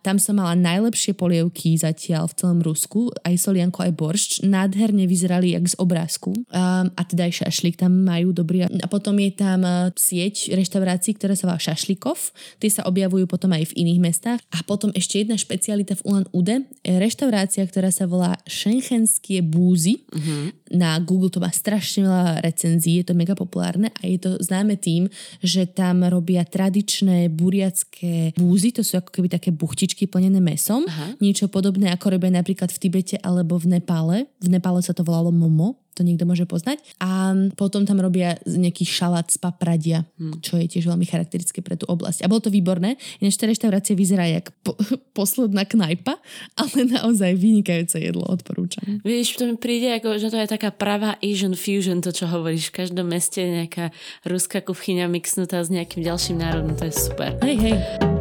Speaker 1: Tam som mala najlepšie polievky zatiaľ v celom Rusku, aj solianko, aj boršč. Nádherne vyzerali jak z obrázku. A, a teda aj šašlik tam majú dobrý. A potom je tam e, sieť reštaurácií, ktorá sa volá Šašlikov. Tie sa objavujú potom aj v iných mestách. A potom ešte jedna špecialita v Ulan Ude. Reštaurácia, ktorá sa volá Šenchenské búzy. Uh-huh. Na Google to má strašne veľa recenzií, je to mega populárne a je to známe tým, že tam tam robia tradičné buriacké búzy, to sú ako keby také buchtičky plnené mesom. Aha. Niečo podobné ako robia napríklad v Tibete alebo v Nepále. V Nepále sa to volalo momo to niekto môže poznať. A potom tam robia nejaký šalát z papradia, hmm. čo je tiež veľmi charakteristické pre tú oblasť. A bolo to výborné. Ináč tá reštaurácia vyzerá jak po, posledná knajpa, ale naozaj vynikajúce jedlo odporúčam.
Speaker 2: Vieš, to mi príde ako, že to je taká pravá Asian fusion, to čo hovoríš. V každom meste nejaká ruská kuchyňa mixnutá s nejakým ďalším národom, to je super.
Speaker 1: Hej, hej.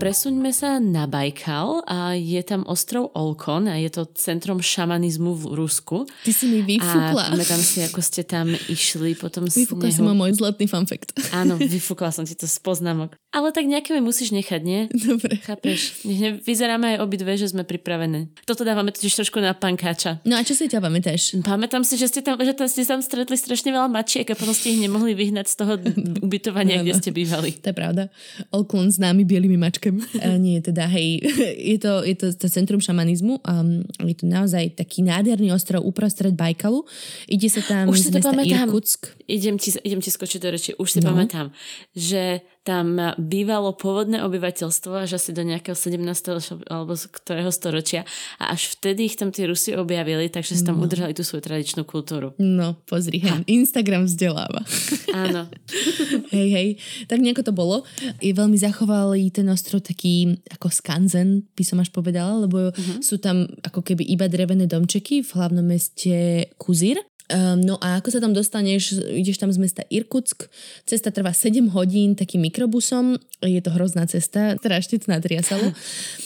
Speaker 2: Presuňme sa na Bajkal a je tam ostrov Olkon a je to centrom šamanizmu v Rusku.
Speaker 1: Ty si mi vyfúkla.
Speaker 2: A pamätám si, ako ste tam išli potom
Speaker 1: Vyfúkla
Speaker 2: snehu.
Speaker 1: si ma môj zlatný fun fact.
Speaker 2: Áno, vyfúkla som ti to z poznámok. Ale tak nejaké mi musíš nechať, nie?
Speaker 1: Dobre.
Speaker 2: Chápeš? Vyzeráme aj obidve, že sme pripravené. Toto dávame totiž trošku na pankáča.
Speaker 1: No a čo si ťa pamätáš?
Speaker 2: Pamätám si, že ste tam, že tam, ste tam stretli strašne veľa mačiek a potom ste ich nemohli vyhnať z toho ubytovania, kde ste bývali.
Speaker 1: To je pravda. Olklon s námi bielými mačkami. A nie, teda hej, je to, je to, to centrum šamanizmu. Um, je to naozaj taký nádherný ostrov uprostred Bajkalu. Ide sa tam
Speaker 2: Už si to pamätám.
Speaker 1: Irkutsk.
Speaker 2: Idem ti, idem ti skočiť do reči. Už si
Speaker 1: No.
Speaker 2: pamätám, že tam bývalo pôvodné obyvateľstvo až asi do nejakého 17. šo- alebo z ktorého storočia a až vtedy ich tam tí Rusi objavili, takže si tam udržali tú svoju tradičnú kultúru.
Speaker 1: No, pozri, hej, Instagram vzdeláva.
Speaker 2: Áno.
Speaker 1: hej, hej. Tak nejako to bolo. Je veľmi zachovalý ten ostrov taký ako skanzen, by som až povedala, lebo uh-huh. sú tam ako keby iba drevené domčeky v hlavnom meste Kuzir. Um, no a ako sa tam dostaneš, ideš tam z mesta Irkutsk, cesta trvá 7 hodín takým mikrobusom, je to hrozná cesta, strašne to nadriasalo.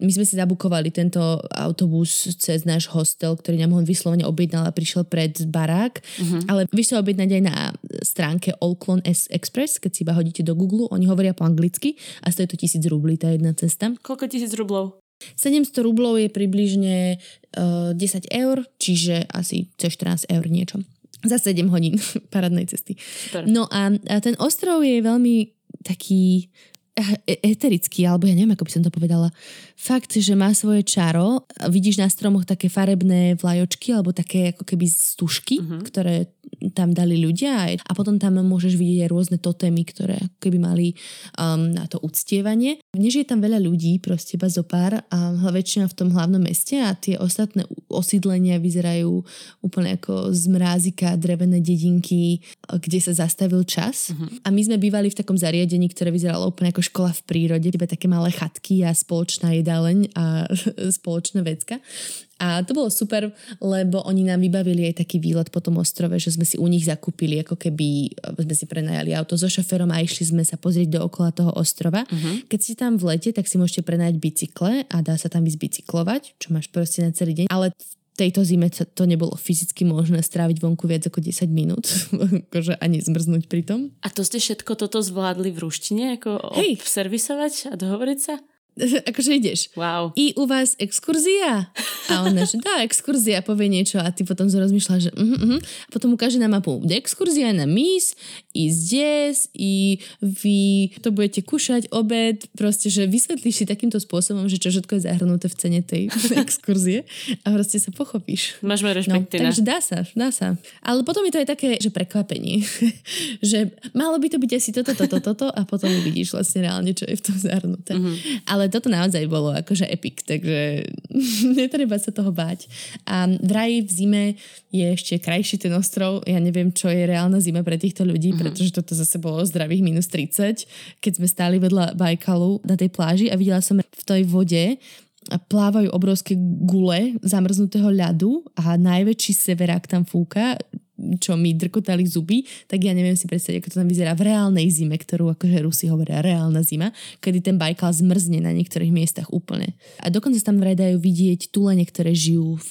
Speaker 1: My sme si zabukovali tento autobus cez náš hostel, ktorý nám ho vyslovene objednal a prišiel pred barák, uh-huh. ale vieš sa objednať aj na stránke Olklon S Express, keď si iba hodíte do Google, oni hovoria po anglicky a stojí to tisíc rublí tá jedna cesta.
Speaker 2: Koľko tisíc rublov?
Speaker 1: 700 rublov je približne uh, 10 eur, čiže asi cez 14 eur niečo. Za 7 hodín parádnej cesty.
Speaker 2: Super.
Speaker 1: No a, a ten ostrov je veľmi taký eterický, alebo ja neviem, ako by som to povedala. Fakt, že má svoje čaro. Vidíš na stromoch také farebné vlajočky, alebo také ako keby stužky, uh-huh. ktoré tam dali ľudia. A potom tam môžeš vidieť aj rôzne totémy, ktoré keby mali um, na to uctievanie. Než je tam veľa ľudí, proste iba zo pár a väčšina v tom hlavnom meste a tie ostatné osídlenia vyzerajú úplne ako z mrázika, drevené dedinky, kde sa zastavil čas. Uh-huh. A my sme bývali v takom zariadení, ktoré vyzeralo úplne ako škola v prírode, iba také malé chatky a spoločná jedáleň a spoločná vecka. A to bolo super, lebo oni nám vybavili aj taký výlet po tom ostrove, že sme si u nich zakúpili, ako keby sme si prenajali auto so šoferom a išli sme sa pozrieť dookola toho ostrova. Uh-huh. Keď ste tam v lete, tak si môžete prenajať bicykle a dá sa tam ísť bicyklovať, čo máš proste na celý deň. Ale v tejto zime to nebolo fyzicky možné stráviť vonku viac ako 10 minút, akože ani zmrznúť pri tom.
Speaker 2: A to ste všetko toto zvládli v ruštine, ako
Speaker 1: Hej.
Speaker 2: observisovať a dohovoriť sa?
Speaker 1: Akože ideš.
Speaker 2: Wow.
Speaker 1: I u vás exkurzia? A ona, že dá, exkurzia, povie niečo a ty potom rozmýšľaš, že uh-huh, uh-huh. A potom ukáže na mapu, exkurzia na mis, i zdes, i vy to budete kúšať, obed, proste, že vysvetlíš si takýmto spôsobom, že čo všetko je zahrnuté v cene tej exkurzie a proste sa pochopíš.
Speaker 2: Máš moje
Speaker 1: No,
Speaker 2: rešpekty,
Speaker 1: takže dá sa, dá sa. Ale potom je to aj také, že prekvapenie. že malo by to byť asi toto, toto, toto a potom uvidíš vlastne reálne, čo je v tom zahrnuté. Mm-hmm. Ale toto naozaj bolo akože epic, takže netreba sa toho báť. A vraj v zime je ešte krajší ten ostrov. Ja neviem, čo je reálna zima pre týchto ľudí, mm-hmm. pretože toto zase bolo zdravých minus 30, keď sme stáli vedľa Bajkalu na tej pláži a videla som v tej vode plávajú obrovské gule zamrznutého ľadu a najväčší severák tam fúka, čo mi drkotali zuby, tak ja neviem si predstaviť, ako to tam vyzerá v reálnej zime, ktorú akože Rusi hovoria reálna zima, kedy ten Bajkal zmrzne na niektorých miestach úplne. A dokonca tam vraj dajú vidieť tulene, ktoré žijú v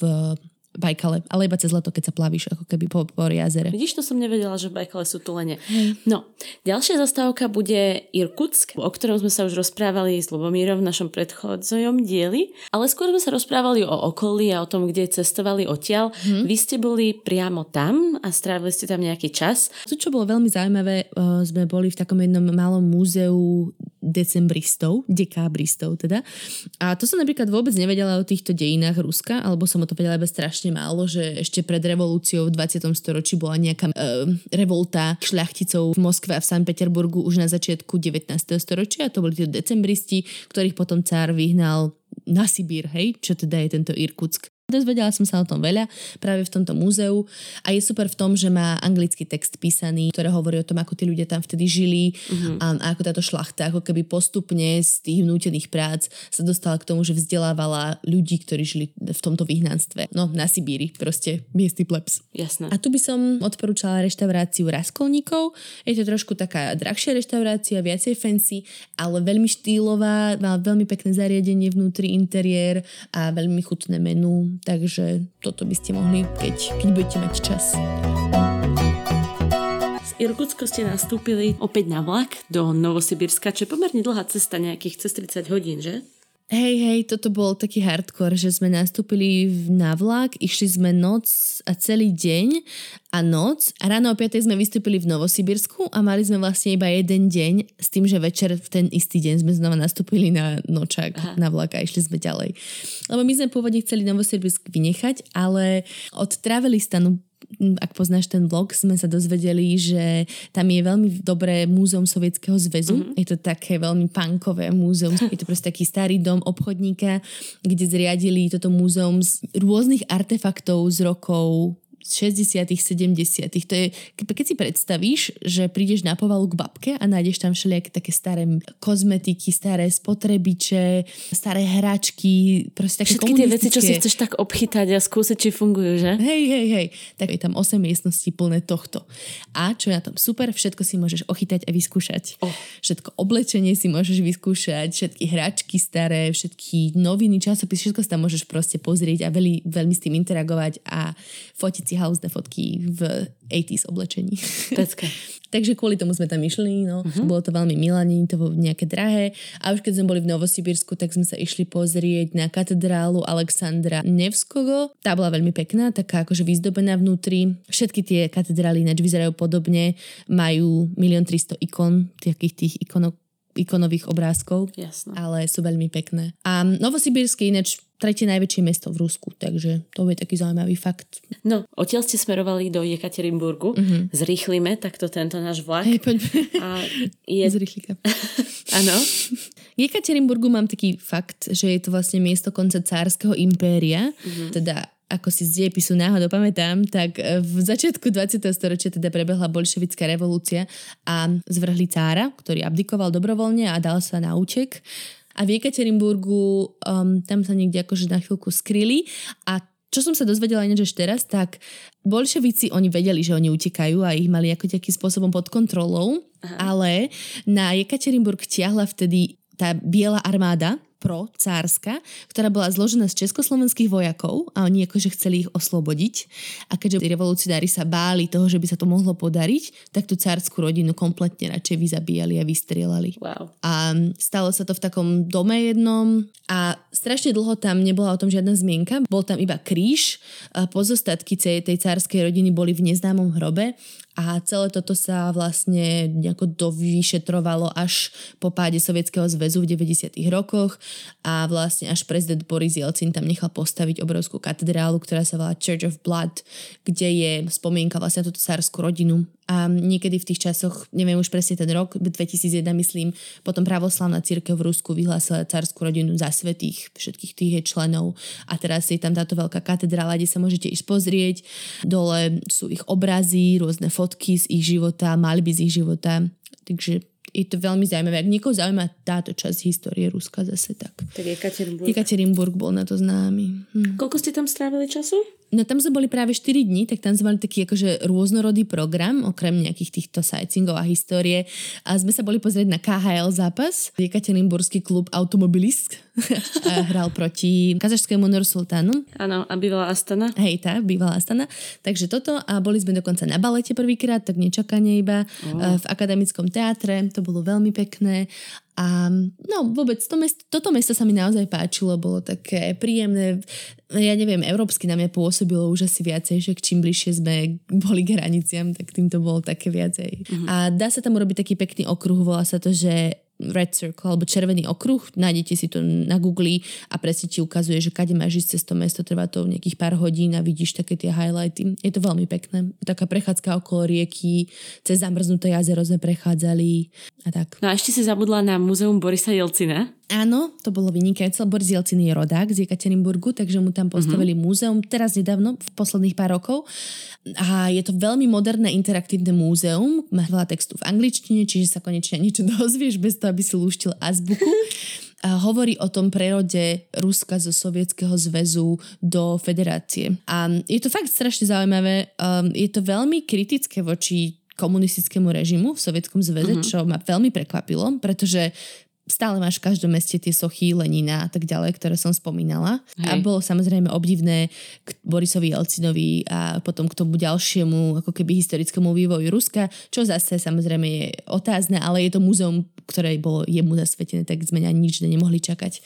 Speaker 1: Bajkale, ale iba cez leto, keď sa plavíš ako keby po, po jazere.
Speaker 2: Vidíš, to som nevedela, že v Bajkale sú tulene. No, ďalšia zastávka bude Irkutsk, o ktorom sme sa už rozprávali s Lubomírom v našom predchodzojom dieli, ale skôr sme sa rozprávali o okolí a o tom, kde cestovali odtiaľ. Hmm. Vy ste boli priamo tam a strávili ste tam nejaký čas.
Speaker 1: To, čo bolo veľmi zaujímavé, uh, sme boli v takom jednom malom múzeu decembristov, dekábristov teda. A to som napríklad vôbec nevedela o týchto dejinách Ruska, alebo som o to vedela iba strašne málo, že ešte pred revolúciou v 20. storočí bola nejaká uh, revolta šľachticov v Moskve a v Sankt Peterburgu už na začiatku 19. storočia. To boli tí decembristi, ktorých potom cár vyhnal na Sibír, hej, čo teda je tento Irkutsk. Dozvedela som sa o tom veľa práve v tomto múzeu a je super v tom, že má anglický text písaný, ktorý hovorí o tom, ako tí ľudia tam vtedy žili uh-huh. a, a ako táto šlachta ako keby postupne z tých vnútených prác sa dostala k tomu, že vzdelávala ľudí, ktorí žili v tomto vyhnanstve. No, na Sibíri, proste miestny plebs.
Speaker 2: Jasné.
Speaker 1: A tu by som odporúčala reštauráciu Raskolníkov. Je to trošku taká drahšia reštaurácia, viacej fancy, ale veľmi štýlová, má veľmi pekné zariadenie vnútri, interiér a veľmi chutné menu takže toto by ste mohli, keď, keď budete mať čas.
Speaker 2: Irkutska ste nastúpili opäť na vlak do Novosibirska, čo je pomerne dlhá cesta, nejakých cez 30 hodín, že?
Speaker 1: Hej, hej, toto bol taký hardcore, že sme nastúpili na vlak, išli sme noc a celý deň a noc a ráno o 5 sme vystúpili v Novosibirsku a mali sme vlastne iba jeden deň s tým, že večer v ten istý deň sme znova nastúpili na nočák Aha. na vlak a išli sme ďalej. Lebo my sme pôvodne chceli Novosibirsk vynechať, ale od Travelistanu ak poznáš ten blog, sme sa dozvedeli, že tam je veľmi dobré múzeum Sovietskeho zväzu. Mm-hmm. Je to také veľmi punkové múzeum. Je to proste taký starý dom obchodníka, kde zriadili toto múzeum z rôznych artefaktov z rokov 60 70 To je, keď si predstavíš, že prídeš na povalu k babke a nájdeš tam všelijaké také staré kozmetiky, staré spotrebiče, staré hračky, proste také
Speaker 2: Všetky tie veci, čo si chceš tak obchytať a skúsiť, či fungujú, že?
Speaker 1: Hej, hej, hej. Tak je tam 8 miestností plné tohto. A čo je na tom super, všetko si môžeš ochytať a vyskúšať. Oh. Všetko oblečenie si môžeš vyskúšať, všetky hračky staré, všetky noviny, časopisy, všetko si tam môžeš proste pozrieť a veľmi, veľmi s tým interagovať a fotiť si si house fotky v 80s oblečení. Takže kvôli tomu sme tam išli, no. Uh-huh. Bolo to veľmi milé, nie to nejaké drahé. A už keď sme boli v Novosibirsku, tak sme sa išli pozrieť na katedrálu Alexandra Nevskogo. Tá bola veľmi pekná, taká akože vyzdobená vnútri. Všetky tie katedrály ináč vyzerajú podobne, majú 1 300 ikon, takých tých ikonok ikonových obrázkov,
Speaker 2: Jasne.
Speaker 1: ale sú veľmi pekné. A Novosibirsk je ináč tretie najväčšie mesto v Rusku, takže to je taký zaujímavý fakt.
Speaker 2: No, odtiaľ ste smerovali do Jekaterinburgu, mm-hmm. zrýchlime takto tento náš vlak.
Speaker 1: Hej, poďme. A je... Zrýchlika.
Speaker 2: Áno.
Speaker 1: V Jekaterinburgu mám taký fakt, že je to vlastne miesto konca cárskeho impéria, mm-hmm. teda ako si z diepisu náhodou pamätám, tak e, v začiatku 20. storočia teda prebehla bolševická revolúcia a zvrhli cára, ktorý abdikoval dobrovoľne a dal sa na útek. A v Jekaterinburgu um, tam sa niekde akože na chvíľku skryli a čo som sa dozvedela ináč teraz, tak bolševici, oni vedeli, že oni utekajú a ich mali ako nejakým spôsobom pod kontrolou, Aha. ale na Jekaterinburg tiahla vtedy tá biela armáda, pro-cárska, ktorá bola zložená z československých vojakov a oni akože chceli ich oslobodiť. A keďže revolucionári sa báli toho, že by sa to mohlo podariť, tak tú cárskú rodinu kompletne radšej vyzabíjali a vystrielali.
Speaker 2: Wow.
Speaker 1: A stalo sa to v takom dome jednom a strašne dlho tam nebola o tom žiadna zmienka. Bol tam iba kríž, pozostatky tej cárskej rodiny boli v neznámom hrobe a celé toto sa vlastne nejako dovyšetrovalo až po páde Sovietskeho zväzu v 90. rokoch a vlastne až prezident Boris Jelcin tam nechal postaviť obrovskú katedrálu, ktorá sa volá Church of Blood, kde je spomienka vlastne na túto cárskú rodinu a niekedy v tých časoch, neviem už presne ten rok, 2001 myslím, potom pravoslavná církev v Rusku vyhlásila cárskú rodinu za svetých všetkých tých jej členov a teraz je tam táto veľká katedrála, kde sa môžete ísť pozrieť. Dole sú ich obrazy, rôzne fotky z ich života, malby z ich života. Takže je to veľmi zaujímavé. Ak niekoho zaujíma táto časť histórie Ruska zase tak.
Speaker 2: Tak Jekaterinburg.
Speaker 1: Jekaterinburg bol na to známy.
Speaker 2: Hm. Koľko ste tam strávili času?
Speaker 1: No tam sme boli práve 4 dní, tak tam sme mali taký akože rôznorodý program, okrem nejakých týchto sightseeingov a histórie. A sme sa boli pozrieť na KHL zápas. Jekaterinburský klub Automobilist hral proti kazašskému Nursultánu.
Speaker 2: Áno, a bývala Astana.
Speaker 1: Hej, tá, bývala Astana. Takže toto a boli sme dokonca na balete prvýkrát, tak nečakanie iba oh. v akademickom teatre. To bolo veľmi pekné. A no vôbec to mesto, toto mesto sa mi naozaj páčilo, bolo také príjemné. Ja neviem, európsky na mňa pôsobilo už asi viacej, že čím bližšie sme boli k hraniciam, tak tým to bolo také viacej. Mm-hmm. A dá sa tam urobiť taký pekný okruh, volá sa to, že Red Circle alebo červený okruh, nájdete si to na Google a presne ti ukazuje, že kade máš ísť cez to mesto, trvá to nejakých pár hodín a vidíš také tie highlighty. Je to veľmi pekné. Taká prechádzka okolo rieky, cez zamrznuté jazero sme prechádzali a tak.
Speaker 2: No a ešte si zabudla na múzeum Borisa Jelcina.
Speaker 1: Áno, to bolo vynikajúce. Boris Jelcin je rodák z Jekaterinburgu, takže mu tam postavili mm-hmm. múzeum teraz nedávno, v posledných pár rokov. A je to veľmi moderné interaktívne múzeum. Má veľa textu v angličtine, čiže sa konečne niečo dozvieš bez toho, aby si lúštil azbuku. A hovorí o tom prerode Ruska zo Sovietskeho zväzu do federácie. A je to fakt strašne zaujímavé. Um, je to veľmi kritické voči komunistickému režimu v Sovietskom zväze, uh-huh. čo ma veľmi prekvapilo, pretože stále máš v každom meste tie sochy Lenina a tak ďalej, ktoré som spomínala. Hej. A bolo samozrejme obdivné k Borisovi Jelcinovi a potom k tomu ďalšiemu ako keby historickému vývoju Ruska, čo zase samozrejme je otázne, ale je to múzeum, ktoré bolo jemu zasvetené, tak sme na nič nemohli čakať.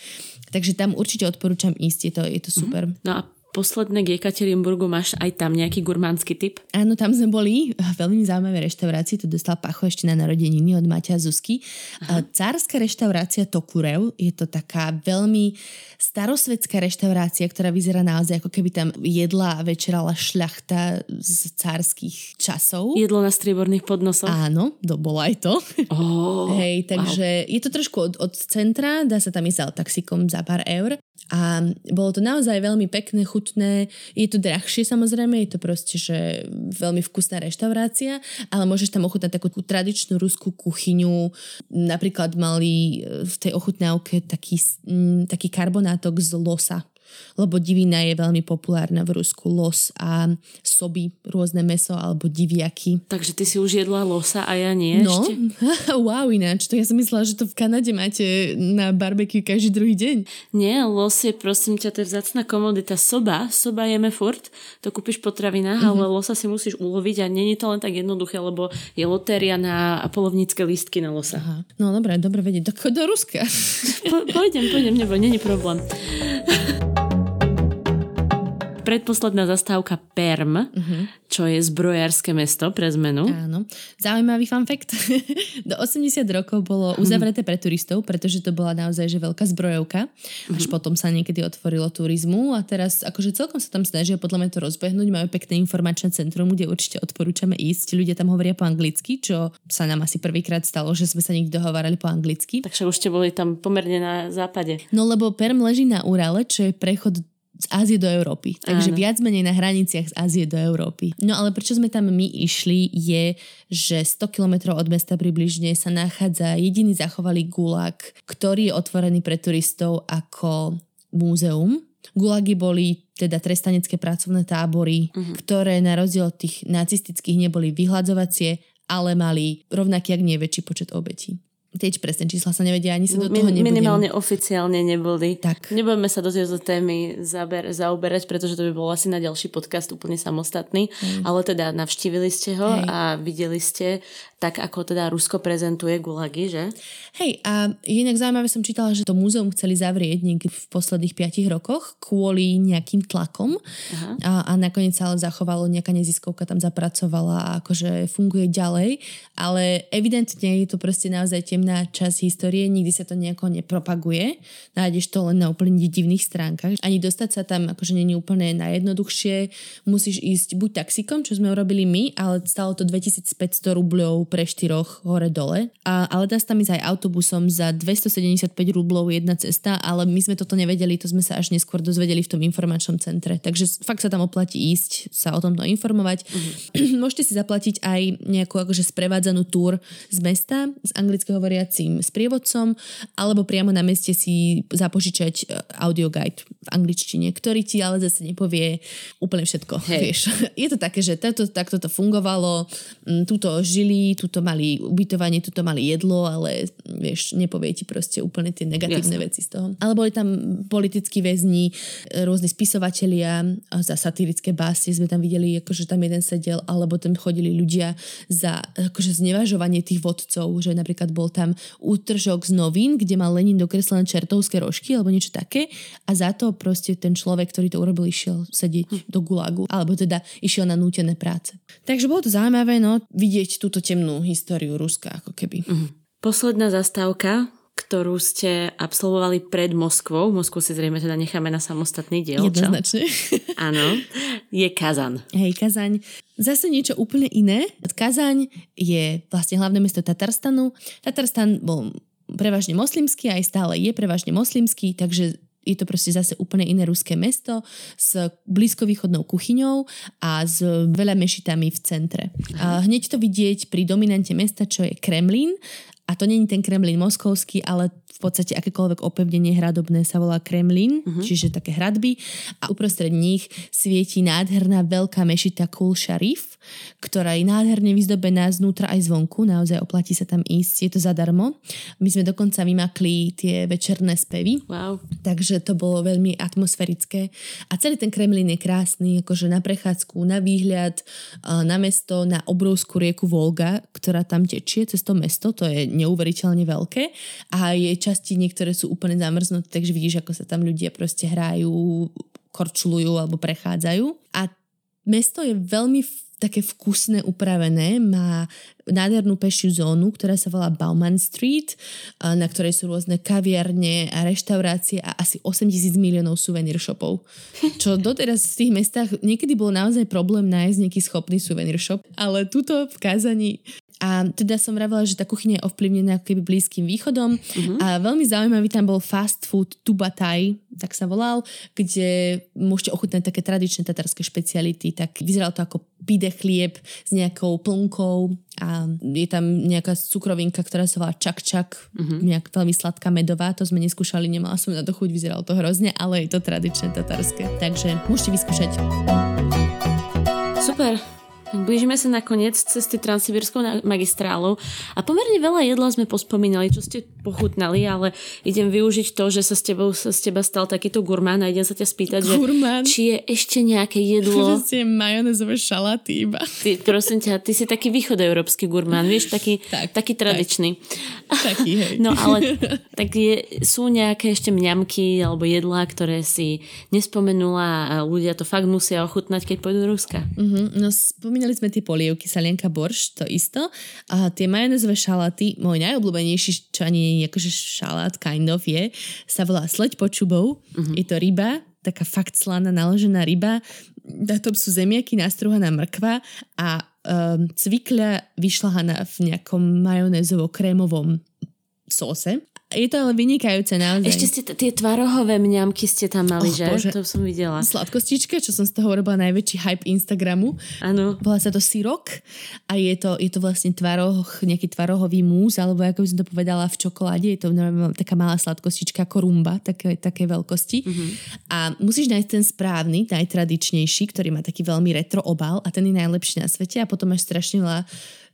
Speaker 1: Takže tam určite odporúčam ísť, je to, je to super.
Speaker 2: No a posledné k Jekaterinburgu máš aj tam nejaký gurmánsky typ?
Speaker 1: Áno, tam sme boli v veľmi zaujímavé reštaurácii, to dostal Pacho ešte na narodeniny od Maťa Zuzky. Aha. Cárska reštaurácia Tokurev, je to taká veľmi starosvedská reštaurácia, ktorá vyzerá naozaj ako keby tam jedla a večerala šľachta z cárskych časov.
Speaker 2: Jedlo na strieborných podnosoch?
Speaker 1: Áno, to bolo aj to.
Speaker 2: Oh,
Speaker 1: Hej, takže wow. je to trošku od, od centra, dá sa tam ísť taxikom za pár eur. A bolo to naozaj veľmi pekné, chutné. Je to drahšie samozrejme, je to proste, že veľmi vkusná reštaurácia, ale môžeš tam ochutnať takú tradičnú ruskú kuchyňu. Napríklad mali v tej ochutnávke taký, taký karbonátok z losa lebo divina je veľmi populárna v Rusku. Los a soby, rôzne meso alebo diviaky.
Speaker 2: Takže ty si už jedla losa a ja nie
Speaker 1: No,
Speaker 2: ešte?
Speaker 1: wow ináč. To ja som myslela, že to v Kanade máte na barbecue každý druhý deň.
Speaker 2: Nie, los je prosím ťa, to je vzácna komodita. Soba, soba jeme furt, to kúpiš potravinách, mm-hmm. ale losa si musíš uloviť a je to len tak jednoduché, lebo je lotéria na polovnícke lístky na losa.
Speaker 1: Aha. No dobre, dobre vedieť. Tak do Ruska.
Speaker 2: Po, pôjdem, pôjdem, neboj, není problém predposledná zastávka Perm, uh-huh. čo je zbrojárske mesto pre zmenu.
Speaker 1: Áno. Zaujímavý fun fact. Do 80 rokov bolo mhm. uzavreté pre turistov, pretože to bola naozaj že veľká zbrojovka. Až uh-huh. potom sa niekedy otvorilo turizmu a teraz akože celkom sa tam snažia podľa mňa to rozbehnúť. Majú pekné informačné centrum, kde určite odporúčame ísť. Ľudia tam hovoria po anglicky, čo sa nám asi prvýkrát stalo, že sme sa nikdy dohovárali po anglicky.
Speaker 2: Takže už ste boli tam pomerne na západe.
Speaker 1: No lebo Perm leží na Urale, čo je prechod z Ázie do Európy. Takže Áno. viac menej na hraniciach z Ázie do Európy. No ale prečo sme tam my išli je, že 100 kilometrov od mesta približne sa nachádza jediný zachovalý gulag, ktorý je otvorený pre turistov ako múzeum. Gulagy boli teda trestanecké pracovné tábory, uh-huh. ktoré na rozdiel od tých nacistických neboli vyhľadzovacie, ale mali rovnaký, ak nie väčší počet obetí. Tie presné čísla sa nevedia, ani sa do toho nebudem.
Speaker 2: Minimálne oficiálne neboli.
Speaker 1: Tak.
Speaker 2: Nebudeme sa do tejto témy zaber, zaoberať, pretože to by bol asi na ďalší podcast úplne samostatný. Mm. Ale teda navštívili ste ho Hej. a videli ste tak, ako teda Rusko prezentuje gulagy, že?
Speaker 1: Hej, a inak zaujímavé som čítala, že to múzeum chceli zavrieť niekedy v posledných piatich rokoch kvôli nejakým tlakom Aha. A, a nakoniec sa ale zachovalo, nejaká neziskovka tam zapracovala a akože funguje ďalej, ale evidentne je to proste naozaj tie temná časť histórie, nikdy sa to nejako nepropaguje. Nájdeš to len na úplne divných stránkach. Ani dostať sa tam akože není úplne najjednoduchšie. Musíš ísť buď taxikom, čo sme urobili my, ale stalo to 2500 rubľov pre štyroch hore-dole. A, ale dá sa tam ísť aj autobusom za 275 rubľov jedna cesta, ale my sme toto nevedeli, to sme sa až neskôr dozvedeli v tom informačnom centre. Takže fakt sa tam oplatí ísť, sa o tomto informovať. Uh-huh. Môžete si zaplatiť aj nejakú akože sprevádzanú túr z mesta, z anglického hovoriacím sprievodcom, alebo priamo na meste si zapožičať e, audio guide v angličtine, ktorý ti ale zase nepovie úplne všetko. Hey. Vieš. Je to také, že takto, takto to fungovalo, tuto žili, tuto mali ubytovanie, tuto mali jedlo, ale vieš, nepovie ti proste úplne tie negatívne Jasne. veci z toho. Ale boli tam politickí väzni, rôzni spisovatelia, za satirické básne sme tam videli, akože tam jeden sedel, alebo tam chodili ľudia za akože znevažovanie tých vodcov, že napríklad bol tam útržok z novín, kde mal Lenin dokreslené čertovské rožky alebo niečo také a za to proste ten človek, ktorý to urobil, išiel sedieť hm. do gulagu alebo teda išiel na nútené práce. Takže bolo to zaujímavé no, vidieť túto temnú históriu Ruska ako keby.
Speaker 2: Mhm. Posledná zastávka, ktorú ste absolvovali pred Moskvou, Moskvu si zrejme teda necháme na samostatný diel,
Speaker 1: Jednoznačne.
Speaker 2: Áno, je Kazan.
Speaker 1: Hej, Kazaň. Zase niečo úplne iné. Kazaň je vlastne hlavné mesto Tatarstanu. Tatarstan bol prevažne moslimský, aj stále je prevažne moslimský, takže je to proste zase úplne iné ruské mesto s blízkovýchodnou kuchyňou a s veľa mešitami v centre. A hneď to vidieť pri dominante mesta, čo je Kremlín. A to není ten Kremlín moskovský, ale v podstate akékoľvek opevnenie hradobné sa volá Kremlin, uh-huh. čiže také hradby a uprostred nich svieti nádherná veľká mešita Kul Sharif, ktorá je nádherne vyzdobená znútra aj zvonku, naozaj oplatí sa tam ísť, je to zadarmo. My sme dokonca vymakli tie večerné spevy,
Speaker 2: wow.
Speaker 1: takže to bolo veľmi atmosférické a celý ten Kremlin je krásny, akože na prechádzku, na výhľad, na mesto, na obrovskú rieku Volga, ktorá tam tečie cez to mesto, to je neuveriteľne veľké a je časti niektoré sú úplne zamrznuté, takže vidíš, ako sa tam ľudia proste hrajú, korčulujú alebo prechádzajú. A mesto je veľmi také vkusne upravené, má nádhernú pešiu zónu, ktorá sa volá Bauman Street, na ktorej sú rôzne kaviarne a reštaurácie a asi 8 tisíc miliónov suvenír shopov. Čo doteraz v tých mestách niekedy bolo naozaj problém nájsť nejaký schopný suvenír shop, ale tuto v Kázaní a teda som vravela, že tá kuchyňa je ovplyvnená keby Blízkym východom uh-huh. a veľmi zaujímavý tam bol fast food Tubataj, tak sa volal, kde môžete ochutnať také tradičné tatarské špeciality, tak vyzeralo to ako pide chlieb s nejakou plnkou a je tam nejaká cukrovinka, ktorá sa volá čak čak, uh-huh. nejak veľmi sladká medová, to sme neskúšali, nemala som na to chuť, vyzeralo to hrozne, ale je to tradičné tatarské, takže môžete vyskúšať.
Speaker 2: Super, Blížime sa na koniec cesty Transsibirskou magistrálou a pomerne veľa jedla sme pospomínali, čo ste pochutnali, ale idem využiť to, že sa s tebou sa z teba stal takýto gurmán a idem sa ťa spýtať, že či je ešte nejaké jedlo.
Speaker 1: Že majonezové šalaty iba.
Speaker 2: Ty, prosím ťa, ty si taký východoeurópsky gurmán, vieš, taký, tak, taký tradičný.
Speaker 1: Tak. Taký, hej.
Speaker 2: No ale tak je, sú nejaké ešte mňamky alebo jedlá, ktoré si nespomenula a ľudia to fakt musia ochutnať, keď pôjdu do Ruska.
Speaker 1: Uh-huh. No spomínali sme tie polievky, salienka borš, to isto. A tie majonezové šalaty, môj najobľúbenejší, čo ani nie je akože šalát, kind of je, sa volá sleď počubov. Uh-huh. Je to ryba, taká fakt slaná, naložená ryba. Na tom sú zemiaky, nastruhaná mrkva a um, cvikľa vyšľahaná v nejakom majonézovo-krémovom sóse je to ale vynikajúce naozaj.
Speaker 2: Ešte ste t- tie tvarohové mňamky ste tam mali, oh, že? Bože. To som videla.
Speaker 1: Sladkostička, čo som z toho urobila najväčší hype Instagramu.
Speaker 2: Áno.
Speaker 1: Volá sa to sirok a je to, je to vlastne tvaroh, nejaký tvarohový múz, alebo ako by som to povedala v čokoláde, je to taká malá sladkostička, korumba, také, také veľkosti. Mm-hmm. A musíš nájsť ten správny, najtradičnejší, ktorý má taký veľmi retro obal a ten je najlepší na svete a potom máš strašne veľa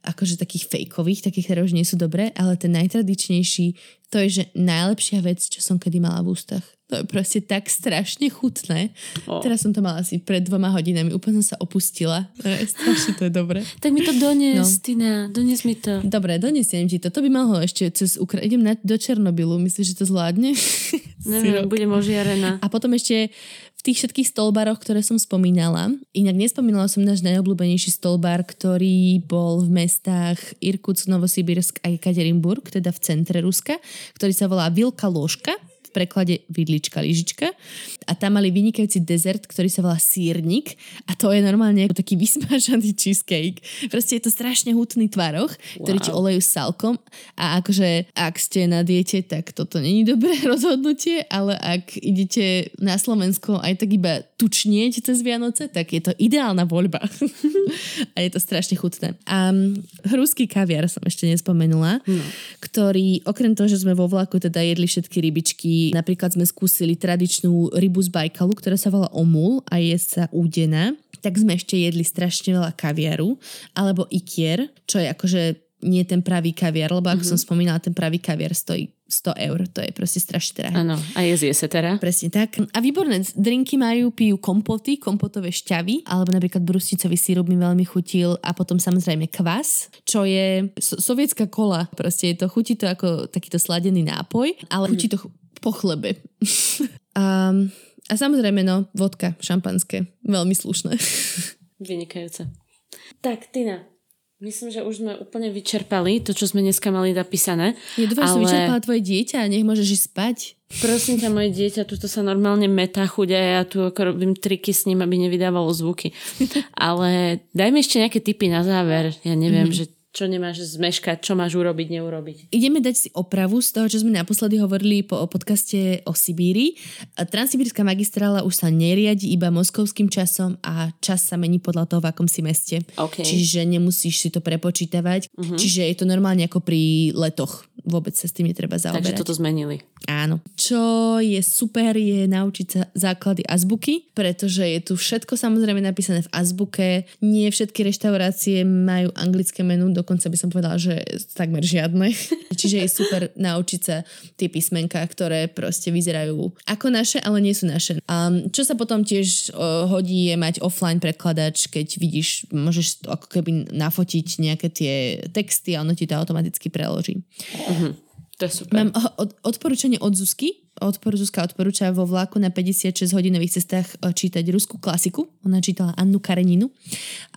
Speaker 1: akože takých fejkových, takých, ktoré už nie sú dobré, ale ten najtradičnejší, to je, že najlepšia vec, čo som kedy mala v ústach. To je proste tak strašne chutné. Oh. Teraz som to mala asi pred dvoma hodinami. Úplne som sa opustila. Strašne to je dobre.
Speaker 2: tak mi to donies, no. Tina. Donies mi to.
Speaker 1: Dobre, donesiem ti to. To by mohlo ešte cez Ukra... Idem na, do Černobylu. Myslíš, že to zvládne?
Speaker 2: Neviem, budem ožiarená.
Speaker 1: A potom ešte tých všetkých stolbaroch, ktoré som spomínala. Inak nespomínala som náš najobľúbenejší stolbar, ktorý bol v mestách Irkutsk, Novosibirsk a Ekaterinburg, teda v centre Ruska, ktorý sa volá Vilka Ložka preklade vidlička, lyžička. A tam mali vynikajúci dezert, ktorý sa volá sírnik a to je normálne ako taký vysmažaný cheesecake. Proste je to strašne hutný tvaroch, wow. ktorý ti olejú salkom a akože ak ste na diete, tak toto není dobré rozhodnutie, ale ak idete na Slovensko aj tak iba tučnieť cez Vianoce, tak je to ideálna voľba. a je to strašne chutné. A ruský kaviar som ešte nespomenula, no. ktorý okrem toho, že sme vo vlaku teda jedli všetky rybičky, napríklad sme skúsili tradičnú rybu z Bajkalu, ktorá sa volá omul a je sa údená, tak sme ešte jedli strašne veľa kaviaru, alebo ikier, čo je akože nie ten pravý kaviar, lebo ako mm-hmm. som spomínala, ten pravý kaviar stojí 100 eur, to je proste strašne drahé.
Speaker 2: Áno, a je sa teda.
Speaker 1: Presne tak. A výborné drinky majú, pijú kompoty, kompotové šťavy, alebo napríklad brusnicový sírup mi veľmi chutil a potom samozrejme kvas, čo je so- sovietská kola. Proste je to, chutí to ako takýto sladený nápoj, ale mm. chutí to po chlebe. a, a samozrejme, no, vodka, šampanské. Veľmi slušné.
Speaker 2: Vynikajúce. Tak, Tina, myslím, že už sme úplne vyčerpali to, čo sme dneska mali napísané.
Speaker 1: Ja dúfam, ale... že vyčerpala tvoje dieťa a nech môžeš ísť spať.
Speaker 2: Prosím ťa, moje dieťa, tuto sa normálne metá chudia a ja tu ako robím triky s ním, aby nevydávalo zvuky. Ale dajme ešte nejaké tipy na záver. Ja neviem, mm-hmm. že čo nemáš zmeškať, čo máš urobiť, neurobiť.
Speaker 1: Ideme dať si opravu z toho, čo sme naposledy hovorili po o podcaste o Sibíri. Transsibírska magistrála už sa neriadi iba moskovským časom a čas sa mení podľa toho, v akom si meste.
Speaker 2: Okay.
Speaker 1: Čiže nemusíš si to prepočítavať. Uh-huh. Čiže je to normálne ako pri letoch. Vôbec sa s tým netreba zaoberať.
Speaker 2: Takže toto zmenili.
Speaker 1: Áno. Čo je super, je naučiť sa základy azbuky, pretože je tu všetko samozrejme napísané v azbuke. Nie všetky reštaurácie majú anglické menu, dokonca by som povedala, že takmer žiadne. Čiže je super naučiť sa tie písmenka, ktoré proste vyzerajú ako naše, ale nie sú naše. A čo sa potom tiež uh, hodí je mať offline prekladač, keď vidíš, môžeš ako keby nafotiť nejaké tie texty a ono ti to automaticky preloží.
Speaker 2: Uh-huh. To je super.
Speaker 1: Mám od, odporúčanie od Zuzky. Odpor, Zuzka odporúča vo vlaku na 56 hodinových cestách e, čítať ruskú klasiku. Ona čítala Annu Kareninu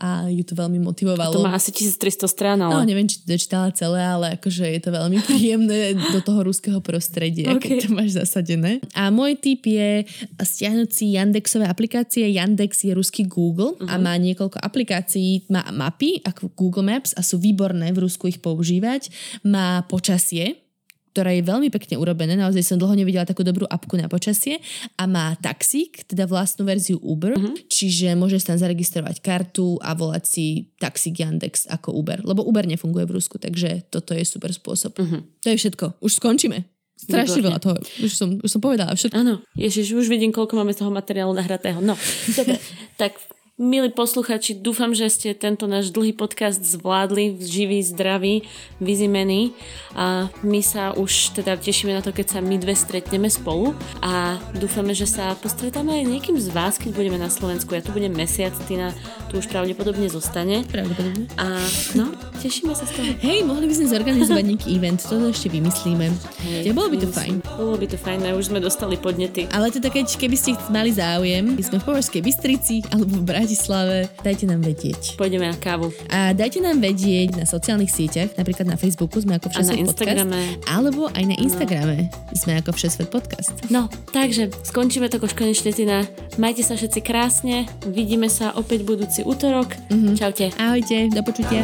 Speaker 1: a ju to veľmi motivovalo.
Speaker 2: A to má asi 1300 strán, ale...
Speaker 1: No, neviem, či to čítala celé, ale akože je to veľmi príjemné do toho ruského prostredia, okay. keď to máš zasadené. A môj tip je stiahnuť si Yandexové aplikácie. Yandex je ruský Google uh-huh. a mhm. má niekoľko aplikácií. Má mapy ako Google Maps a sú výborné v Rusku ich používať. Má počasie, ktorá je veľmi pekne urobené, naozaj som dlho nevidela takú dobrú apku na počasie a má taxík, teda vlastnú verziu Uber, uh-huh. čiže môžeš tam zaregistrovať kartu a volať si taxík Yandex ako Uber, lebo Uber nefunguje v Rusku, takže toto je super spôsob. Uh-huh. To je všetko, už skončíme. Strašne veľa toho. Už som, už som povedala všetko.
Speaker 2: Áno, ježiš, už vidím, koľko máme z toho materiálu nahratého. No, dobre, tak Milí posluchači, dúfam, že ste tento náš dlhý podcast zvládli, živý, zdravý, vyzimený a my sa už teda tešíme na to, keď sa my dve stretneme spolu a dúfame, že sa postretáme aj niekým z vás, keď budeme na Slovensku. Ja tu budem mesiac, Tina tu už pravdepodobne zostane.
Speaker 1: Pravdepodobne.
Speaker 2: A no, tešíme sa z toho.
Speaker 1: Hej, mohli by sme zorganizovať nejaký event, to ešte vymyslíme. Hej, ja, bolo by to fajn.
Speaker 2: Bolo by to fajn, už sme dostali podnety.
Speaker 1: Ale teda keď, keby ste mali záujem, my sme v Považskej Bystrici alebo v Brať Bratislave, dajte nám vedieť.
Speaker 2: Pôjdeme na kávu.
Speaker 1: A dajte nám vedieť na sociálnych sieťach, napríklad na Facebooku sme ako Všesvet
Speaker 2: A na Instagrame.
Speaker 1: Podcast, alebo aj na Instagrame no. sme ako Všesvet Podcast.
Speaker 2: No, takže skončíme to konečne, Tina. Majte sa všetci krásne, vidíme sa opäť budúci útorok. Mm-hmm. Čaute.
Speaker 1: Ahojte, do počutia.